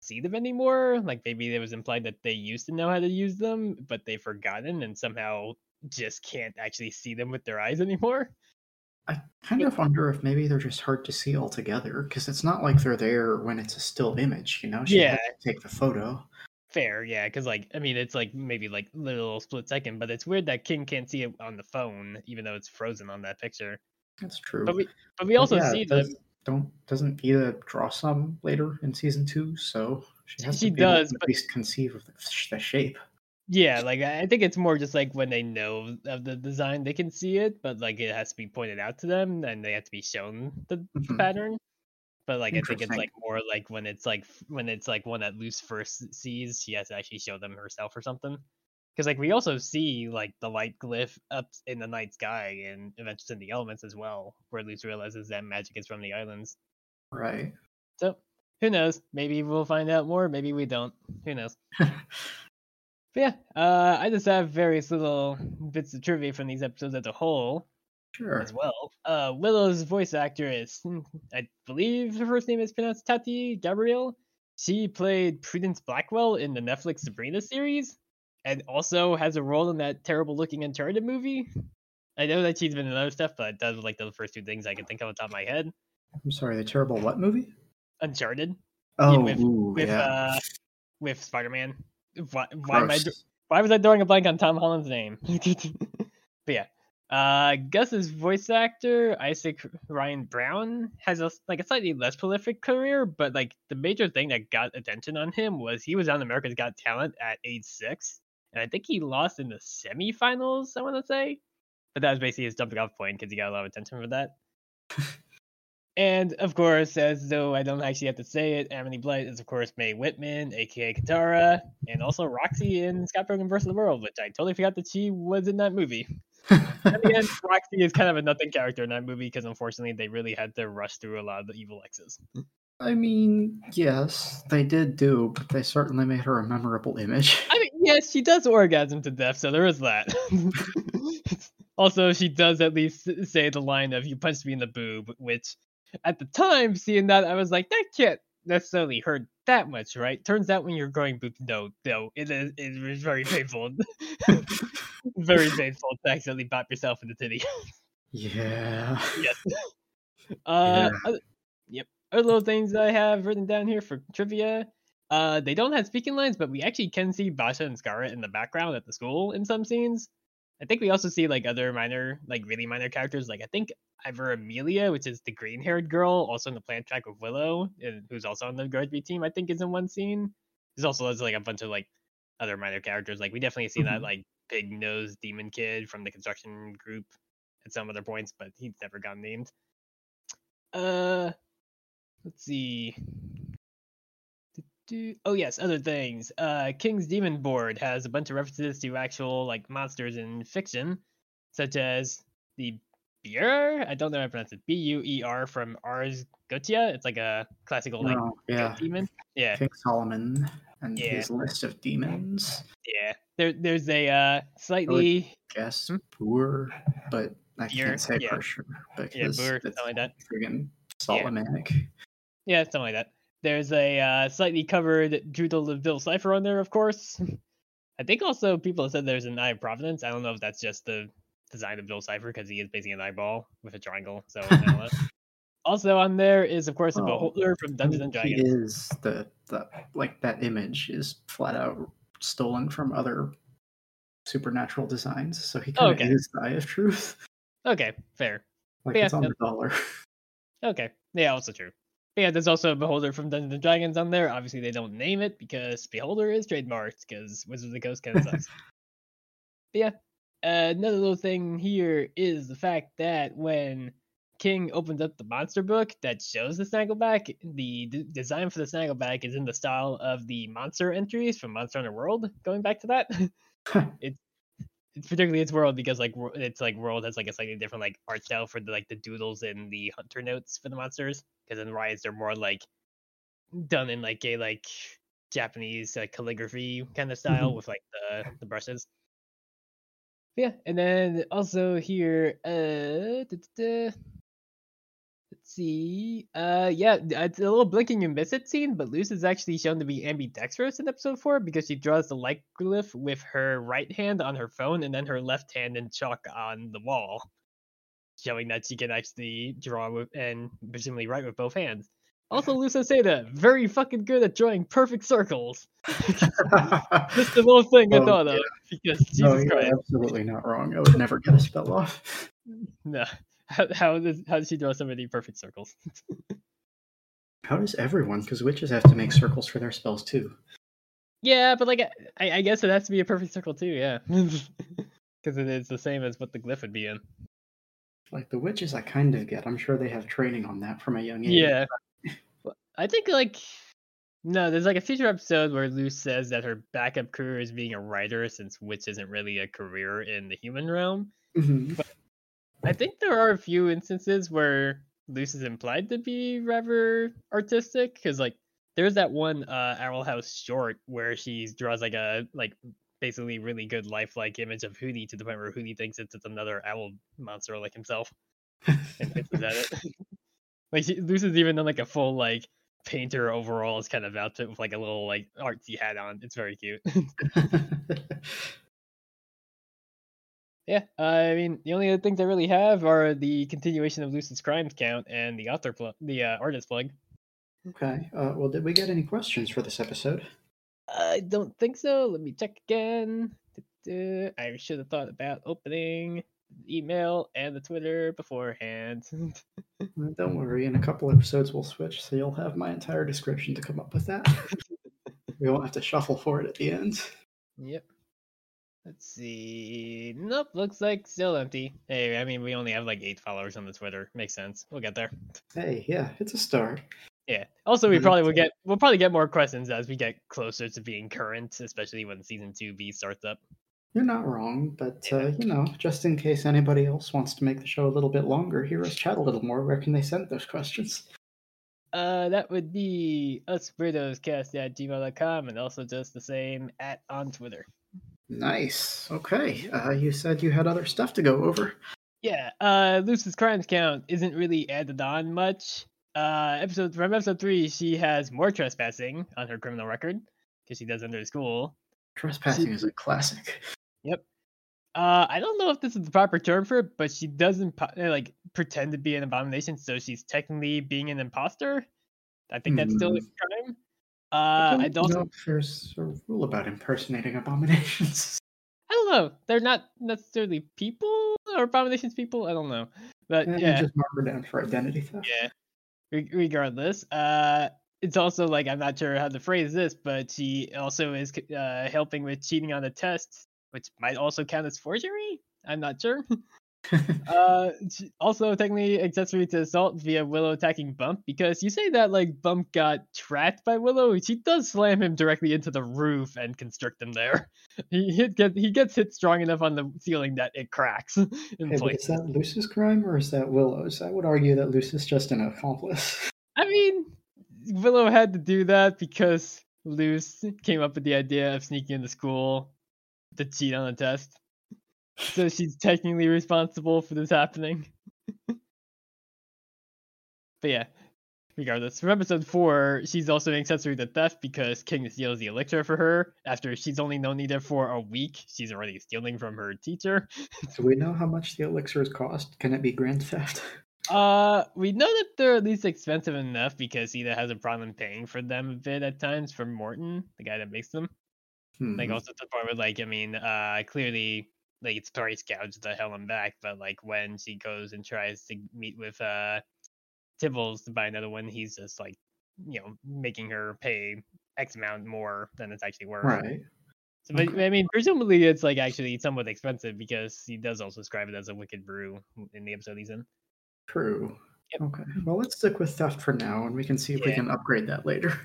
S2: see them anymore. Like maybe it was implied that they used to know how to use them, but they've forgotten and somehow just can't actually see them with their eyes anymore.
S1: I kind of wonder if maybe they're just hard to see altogether, because it's not like they're there when it's a still image, you know? She
S2: Yeah.
S1: had to take the photo.
S2: Fair, yeah, because like I mean, it's like maybe like little split second, but it's weird that King can't see it on the phone, even though it's frozen on that picture.
S1: That's true.
S2: But we but we
S1: But
S2: also
S1: yeah,
S2: see
S1: it
S2: them.
S1: don't doesn't Eda draw some later in season two, so she has
S2: She
S1: to be able
S2: does,
S1: at least conceive of the, the shape.
S2: Yeah, like I think it's more just like when they know of the design, they can see it, but like it has to be pointed out to them, and they have to be shown the,
S1: Mhm.
S2: pattern. But like I think it's like more like when it's like when it's like one that Luz first sees, she has to actually show them herself or something. Because like we also see like the light glyph up in the night sky and Adventures in the Elements as well, where Luz realizes that magic is from the islands.
S1: Right.
S2: So who knows? Maybe we'll find out more. Maybe we don't. Who knows? [laughs] But yeah, uh, I just have various little bits of trivia from these episodes as a whole
S1: Sure.
S2: as well. Uh, Willow's voice actor is, I believe her first name is pronounced Tati Gabrielle. She played Prudence Blackwell in the Netflix Sabrina series, and also has a role in that terrible-looking Uncharted movie. I know that she's been in other stuff, but those are like the first two things I can think of on top of my head.
S1: I'm sorry, the terrible what movie?
S2: Uncharted
S1: Oh,
S2: with-
S1: ooh,
S2: with
S1: yeah.
S2: uh, with Spider-Man. Why, why am I? Why was I drawing a blank on Tom Holland's name? [laughs] but yeah, uh, Gus's voice actor Isaac Ryan Brown has a like a slightly less prolific career, but like the major thing that got attention on him was he was on America's Got Talent at age six, and I think he lost in the semifinals. I want to say, but that was basically his jumping off point because he got a lot of attention for that. [laughs] And of course, as though I don't actually have to say it, Amity Blight is of course Mae Whitman, aka Katara, and also Roxy in Scott Pilgrim vs. the World, which I totally forgot that she was in that movie. And [laughs] again, Roxy is kind of a nothing character in that movie because unfortunately they really had to rush through a lot of the evil exes.
S1: I mean, yes, they did do, but they certainly made her a memorable image.
S2: I mean, yes, she does orgasm to death, so there is that. [laughs] [laughs] also, she does at least say the line of "You punched me in the boob," which, at the time, seeing that, I was like, that can't necessarily hurt that much, right? Turns out when you're growing boobs, no, no, it is it is very painful, [laughs] very painful to accidentally bop yourself in the titty.
S1: Yeah.
S2: yes. [laughs] Uh, other- yep. Other little things I have written down here for trivia. Uh, they don't have speaking lines, but we actually can see Boscha and Scarlet in the background at the school in some scenes. I think we also see like other minor, like really minor characters. Like I think either Amelia, which is the green-haired girl, also in the plant track with Willow, and who's also on the Guard team. I think is in one scene. There's also there's like a bunch of like other minor characters. Like we definitely see that
S1: Mhm.
S2: like big nosed demon kid from the construction group at some other points, but he's never gotten named. Uh, let's see. Do- Oh yes, other things. Uh, King's Demon Board has a bunch of references to actual like monsters in fiction, such as the Beer. I don't know how to pronounce it. B U E R from Ars Goetia. It's like a classical like
S1: Oh, yeah.
S2: demon. Yeah,
S1: King Solomon and
S2: Yeah.
S1: his list of demons.
S2: yeah. There, there's a uh, slightly
S1: Guess
S2: Hmm?
S1: Boer, but I
S2: Beer,
S1: can't say
S2: yeah.
S1: for sure
S2: yeah, Boer, something like that.
S1: friggin' Solomonic.
S2: Yeah, something like that. There's a uh, slightly covered doodle of Bill Cipher on there, of course. [laughs] I think also people have said there's an Eye of Providence. I don't know if that's just the design of Bill Cipher because he is basically an eyeball with a triangle. So I don't know. [laughs] also on there is of course a
S1: Oh,
S2: beholder from Dungeons
S1: mean,
S2: and
S1: he
S2: Dragons.
S1: is the, the like that image is flat out stolen from other supernatural designs, so he kind of
S2: Okay.
S1: is the Eye of Truth.
S2: Okay, fair.
S1: Like
S2: Yeah,
S1: it's on
S2: yeah.
S1: the dollar. [laughs]
S2: Okay, yeah, also true. But yeah, there's also a beholder from Dungeons and Dragons on there. Obviously, they don't name it because beholder is trademarked because Wizards of the Coast kind of [laughs] sucks. But yeah, uh, another little thing here is the fact that when King opens up the monster book that shows the Snaggleback, the d- design for the Snaggleback is in the style of the monster entries from Monster Hunter World. Going back to that, [laughs] it's it's particularly its world because like it's like world has like a slightly different like art style for the like the doodles and the hunter notes for the monsters. Because in Rise they're more like done in like a like Japanese uh, calligraphy kind of style
S1: Mhm.
S2: with like the the brushes. Yeah, and then also here, uh, duh, duh, duh. See, uh, yeah, it's a little blinking and miss it scene, but Luz is actually shown to be ambidextrous in episode four because she draws the light glyph with her right hand on her phone and then her left hand in chalk on the wall, showing that she can actually draw with and presumably write with both hands. Also, [laughs] Luz Seda, very fucking good at drawing perfect circles. [laughs] Just a little [laughs] thing I
S1: Oh,
S2: thought
S1: yeah.
S2: of because Jesus
S1: no, you're
S2: Christ.
S1: absolutely not wrong. I would never get a spell off.
S2: No. How, how does how does she draw so many perfect circles? [laughs]
S1: How does everyone? Because witches have to make circles for their spells too.
S2: Yeah, but like I, I guess it has to be a perfect circle too. Yeah, [laughs] because it is the same as what the glyph would be in.
S1: Like the witches, I kind of get. I'm sure they have training on that from a young age.
S2: Yeah, I think like no, there's like a future episode where Luz says that her backup career is being a writer, since witch isn't really a career in the human realm.
S1: Mhm.
S2: I think there are a few instances where Luz is implied to be rather artistic, because like there's that one uh Owl House short where she draws like a like basically really good lifelike image of Hooty to the point where Hooty thinks it's, it's another owl monster like himself and [laughs] pisses at it. [laughs] like she, Luz has even done like a full like painter overalls kind of outfit with like a little like artsy hat on. It's very cute. [laughs] Yeah, I mean, the only other things I really have are the continuation of Lucid's crimes count and the author plug, the uh, artist plug.
S1: okay. Uh, well, did we get any questions for this episode?
S2: I don't think so. Let me check again. I should have thought about opening the email and the Twitter beforehand.
S1: Uh, [laughs] Don't worry. In a couple episodes, we'll switch, so you'll have my entire description to come up with that. [laughs] we won't have to shuffle for it at the end.
S2: yep. Let's see. Nope, looks like still empty. Hey, I mean, we only have like eight followers on the Twitter. Makes sense. We'll get there.
S1: Hey, yeah, it's a start.
S2: Yeah. Also, we probably will get we'll probably get more questions as we get closer to being current, especially when season two B starts up.
S1: You're not wrong, but uh, you know, just in case anybody else wants to make the show a little bit longer, hear us chat a little more. Where can they send those questions?
S2: Uh, that would be usweirdoscast at gmail.com and also just the same at on Twitter.
S1: Nice. Okay. Uh, you said you had other stuff to go over.
S2: Yeah, uh, Luz's crimes count isn't really added on much. Uh, episode from episode three, she has more trespassing on her criminal record because she does under school.
S1: Trespassing is a classic.
S2: Yep. Uh, I don't know if this is the proper term for it, but she doesn't uh, like pretend to be an abomination, so she's technically being an imposter. I think that's still a crime. Uh, I don't.
S1: know if there's a rule about impersonating abominations. [laughs] [laughs]
S2: I don't know. They're not necessarily people or abominations people. I don't know, but
S1: And
S2: yeah,
S1: just mark her down for identity theft.
S2: yeah. Re- regardless, uh, it's also like I'm not sure how to phrase this, but she also is uh helping with cheating on the test, which might also count as forgery. I'm not sure. [laughs] [laughs] uh, also technically accessory to assault via Willow attacking Bump because you say that like Bump got trapped by Willow, she does slam him directly into the roof and constrict him there. [laughs] He hit get he gets hit strong enough on the ceiling that it cracks [laughs] in
S1: Hey,
S2: place.
S1: is that Luz's crime or is that Willow's? I would argue that Luz is just an accomplice.
S2: I mean, Willow had to do that because Luz came up with the idea of sneaking into school to cheat on a test. So she's technically responsible for this happening. [laughs] but yeah, regardless, from episode four, she's also an accessory to theft because King steals the elixir for her. After she's only known Nita for a week, she's already stealing from her teacher. [laughs]
S1: Do we know how much the elixirs cost? Can it be grand theft?
S2: Uh, we know that they're at least expensive enough because Eda has a problem paying for them a bit at times from Morton, the guy that makes them. Like
S1: Hmm.
S2: also to the point where like I mean, uh, clearly like it's price gouged the hell and back, but like when she goes and tries to meet with uh Tibbles to buy another one, he's just like you know making her pay X amount more than it's actually worth.
S1: Right.
S2: So, but
S1: Okay.
S2: I mean, presumably it's like actually somewhat expensive because he does also describe it as a wicked brew in the episode he's in.
S1: True.
S2: Yep.
S1: Okay. Well, let's stick with theft for now, and we can see if we can upgrade that later.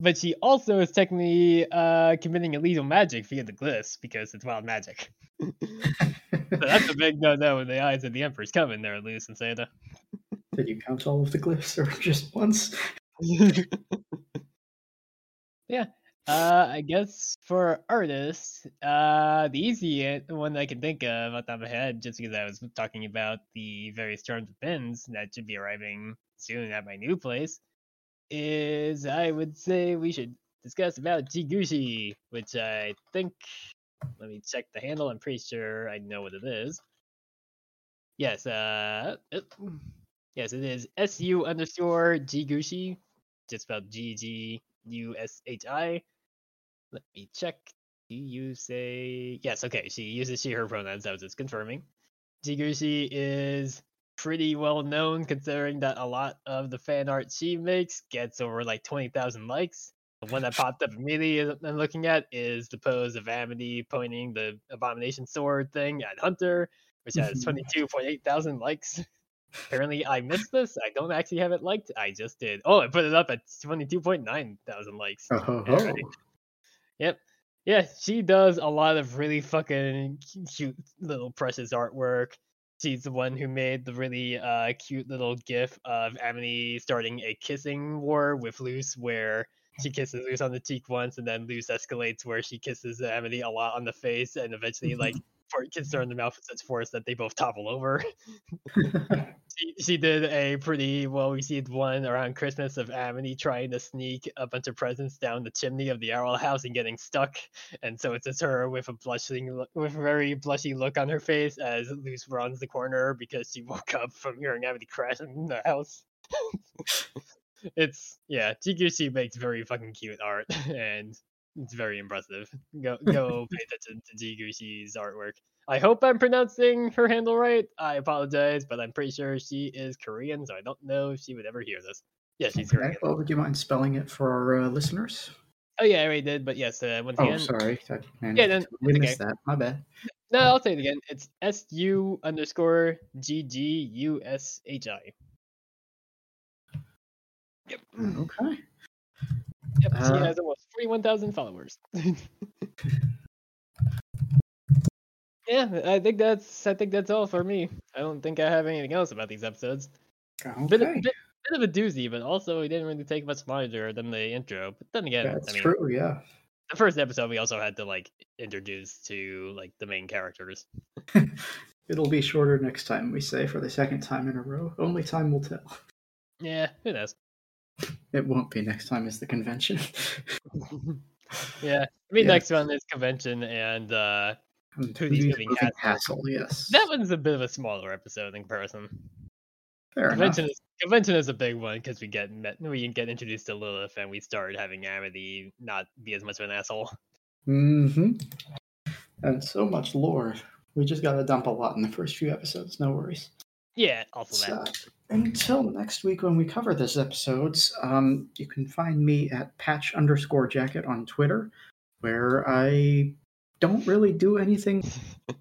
S2: But she also is technically uh, committing illegal magic via the glyphs because it's wild magic. so that's a big no-no in the eyes of the Emperor's coming there, Luz and Santa.
S1: Did you count all of the glyphs or [laughs] just once? [laughs]
S2: yeah. Uh, I guess for artists, uh, the easy one I can think of off the top of my head, just because I was talking about the various charms of pins that should be arriving soon at my new place, is I would say we should discuss about Jigushi, which I think. Let me check the handle. I'm pretty sure I know what it is. Yes. Uh. it- yes, it is su underscore Jigushi, just spelled G G U S H I. Let me check. Do you say yes? Okay, she uses she her pronouns. I was just confirming. Jigushi is pretty well known considering that a lot of the fan art she makes gets over like twenty thousand likes. The one that popped up immediately I'm looking at is the pose of Amity pointing the abomination sword thing at Hunter, which has
S1: Mhm.
S2: twenty two point eight thousand likes. Apparently, I missed this. I don't actually have it liked. I just did. Oh, I put it up at twenty two point nine thousand likes.
S1: Oh, ho,
S2: Yeah,
S1: ho.
S2: right. Yep. Yeah, she does a lot of really fucking cute little precious artwork. She's the one who made the really uh, cute little gif of Amity starting a kissing war with Luz, where she kisses Luz on the cheek once, and then Luz escalates where she kisses Amity a lot on the face, and eventually, like, [laughs] for her in the mouth with such force that they both topple over. [laughs] [laughs] she, she did a pretty well received one around Christmas of Amity trying to sneak a bunch of presents down the chimney of the Arrow house and getting stuck. And so it's just her with a blushing, look- with a very blushy look on her face as Luz runs the corner because she [laughs] woke up from hearing Amity crash in the house. it's yeah, Jigushi makes very fucking cute art and it's very impressive. Go go pay attention to Jigushi's artwork. I hope I'm pronouncing her handle right. I apologize, but I'm pretty sure she is Korean, so I don't know if she would ever hear this. Yeah, she's
S1: Okay,
S2: Korean.
S1: well, would you mind spelling it for our uh, listeners?
S2: Oh yeah, I already did, but yes, uh, once again.
S1: Oh, sorry. I, man,
S2: Yeah, then
S1: we
S2: it's
S1: missed that. My bad.
S2: no, I'll say it again. It's S U underscore G G U S H I. Yep.
S1: Okay.
S2: Yep. She
S1: Uh,
S2: has almost forty-one thousand followers. [laughs] yeah, I think that's I think that's all for me. I don't think I have anything else about these episodes. Bit,
S1: Okay.
S2: bit, bit of a doozy, but also it didn't really take much longer than the intro. But then again,
S1: That's
S2: I mean,
S1: true. Yeah.
S2: the first episode we also had to like introduce to like the main characters. [laughs]
S1: It'll be shorter next time, we say, for the second time in a row. Only time will tell.
S2: Yeah, who knows?
S1: It won't be next time is the convention. [laughs]
S2: yeah, I mean
S1: Yeah.
S2: next one is convention, and uh Who's moving
S1: moving
S2: castle.
S1: castle? Yes.
S2: that one's a bit of a smaller episode in comparison.
S1: Fair enough.
S2: Convention is convention is a big one because we get met, we get introduced to Lilith and we start having Amity not be as much of an asshole.
S1: hmm and so much lore. We just got to dump a lot in the first few episodes. No worries.
S2: Yeah, also that.
S1: So, until next week when we cover this episodes, um, you can find me at patch underscore jacket on Twitter, where I don't really do anything.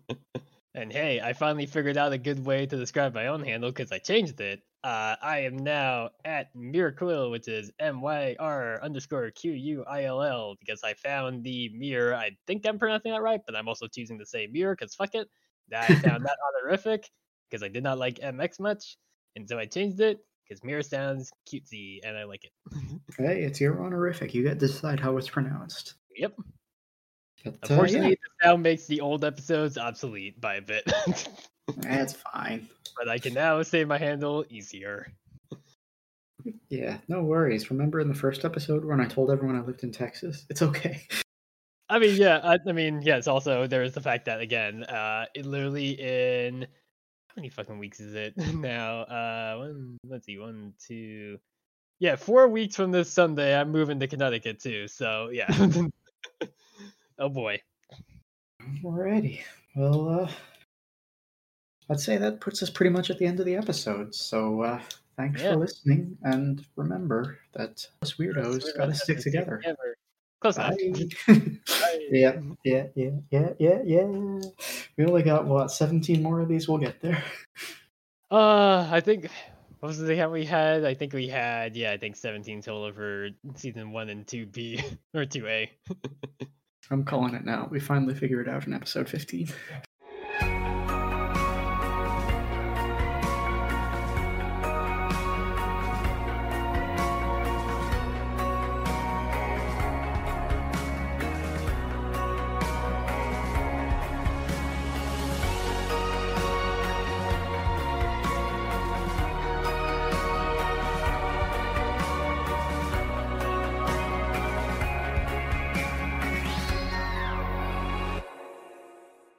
S1: [laughs]
S2: and hey, I finally figured out a good way to describe my own handle because I changed it. Uh, I am now at Myrquill, which is M Y R underscore Q U I L L, because I found the mirror. I think I'm pronouncing that right, but I'm also choosing to say mirror because fuck it. I found that [laughs] honorific because I did not like MX much, and so I changed it because mirror sounds cutesy and I like it.
S1: hey, it's your honorific. You get to decide how it's pronounced.
S2: Yep.
S1: But, uh,
S2: Unfortunately,
S1: yeah,
S2: this now makes the old episodes obsolete by a bit. [laughs]
S1: that's fine.
S2: but I can now say my handle easier.
S1: Yeah, no worries. Remember in the first episode when I told everyone I lived in Texas? It's okay. [laughs]
S2: I mean, yeah, I, I mean, yes. Also, there's the fact that again, uh, it literally in how many fucking weeks is it [laughs] now? Uh, one, let's see, one, two, yeah, four weeks from this Sunday, I'm moving to Connecticut too. So yeah. [laughs] oh boy.
S1: Alrighty. Well, uh, I'd say that puts us pretty much at the end of the episode. So, uh, thanks
S2: Yeah.
S1: for listening, and remember that us weirdos gotta stick
S2: to
S1: together.
S2: Close enough.
S1: Yeah, yeah, yeah, yeah, yeah, yeah. We only got what seventeen more of these. We'll get there.
S2: Uh, I think what was the count we had? I think we had yeah, I think 17 total for season one and two B [laughs] or two A.
S1: I'm calling it now. We finally figured it out in episode fifteen.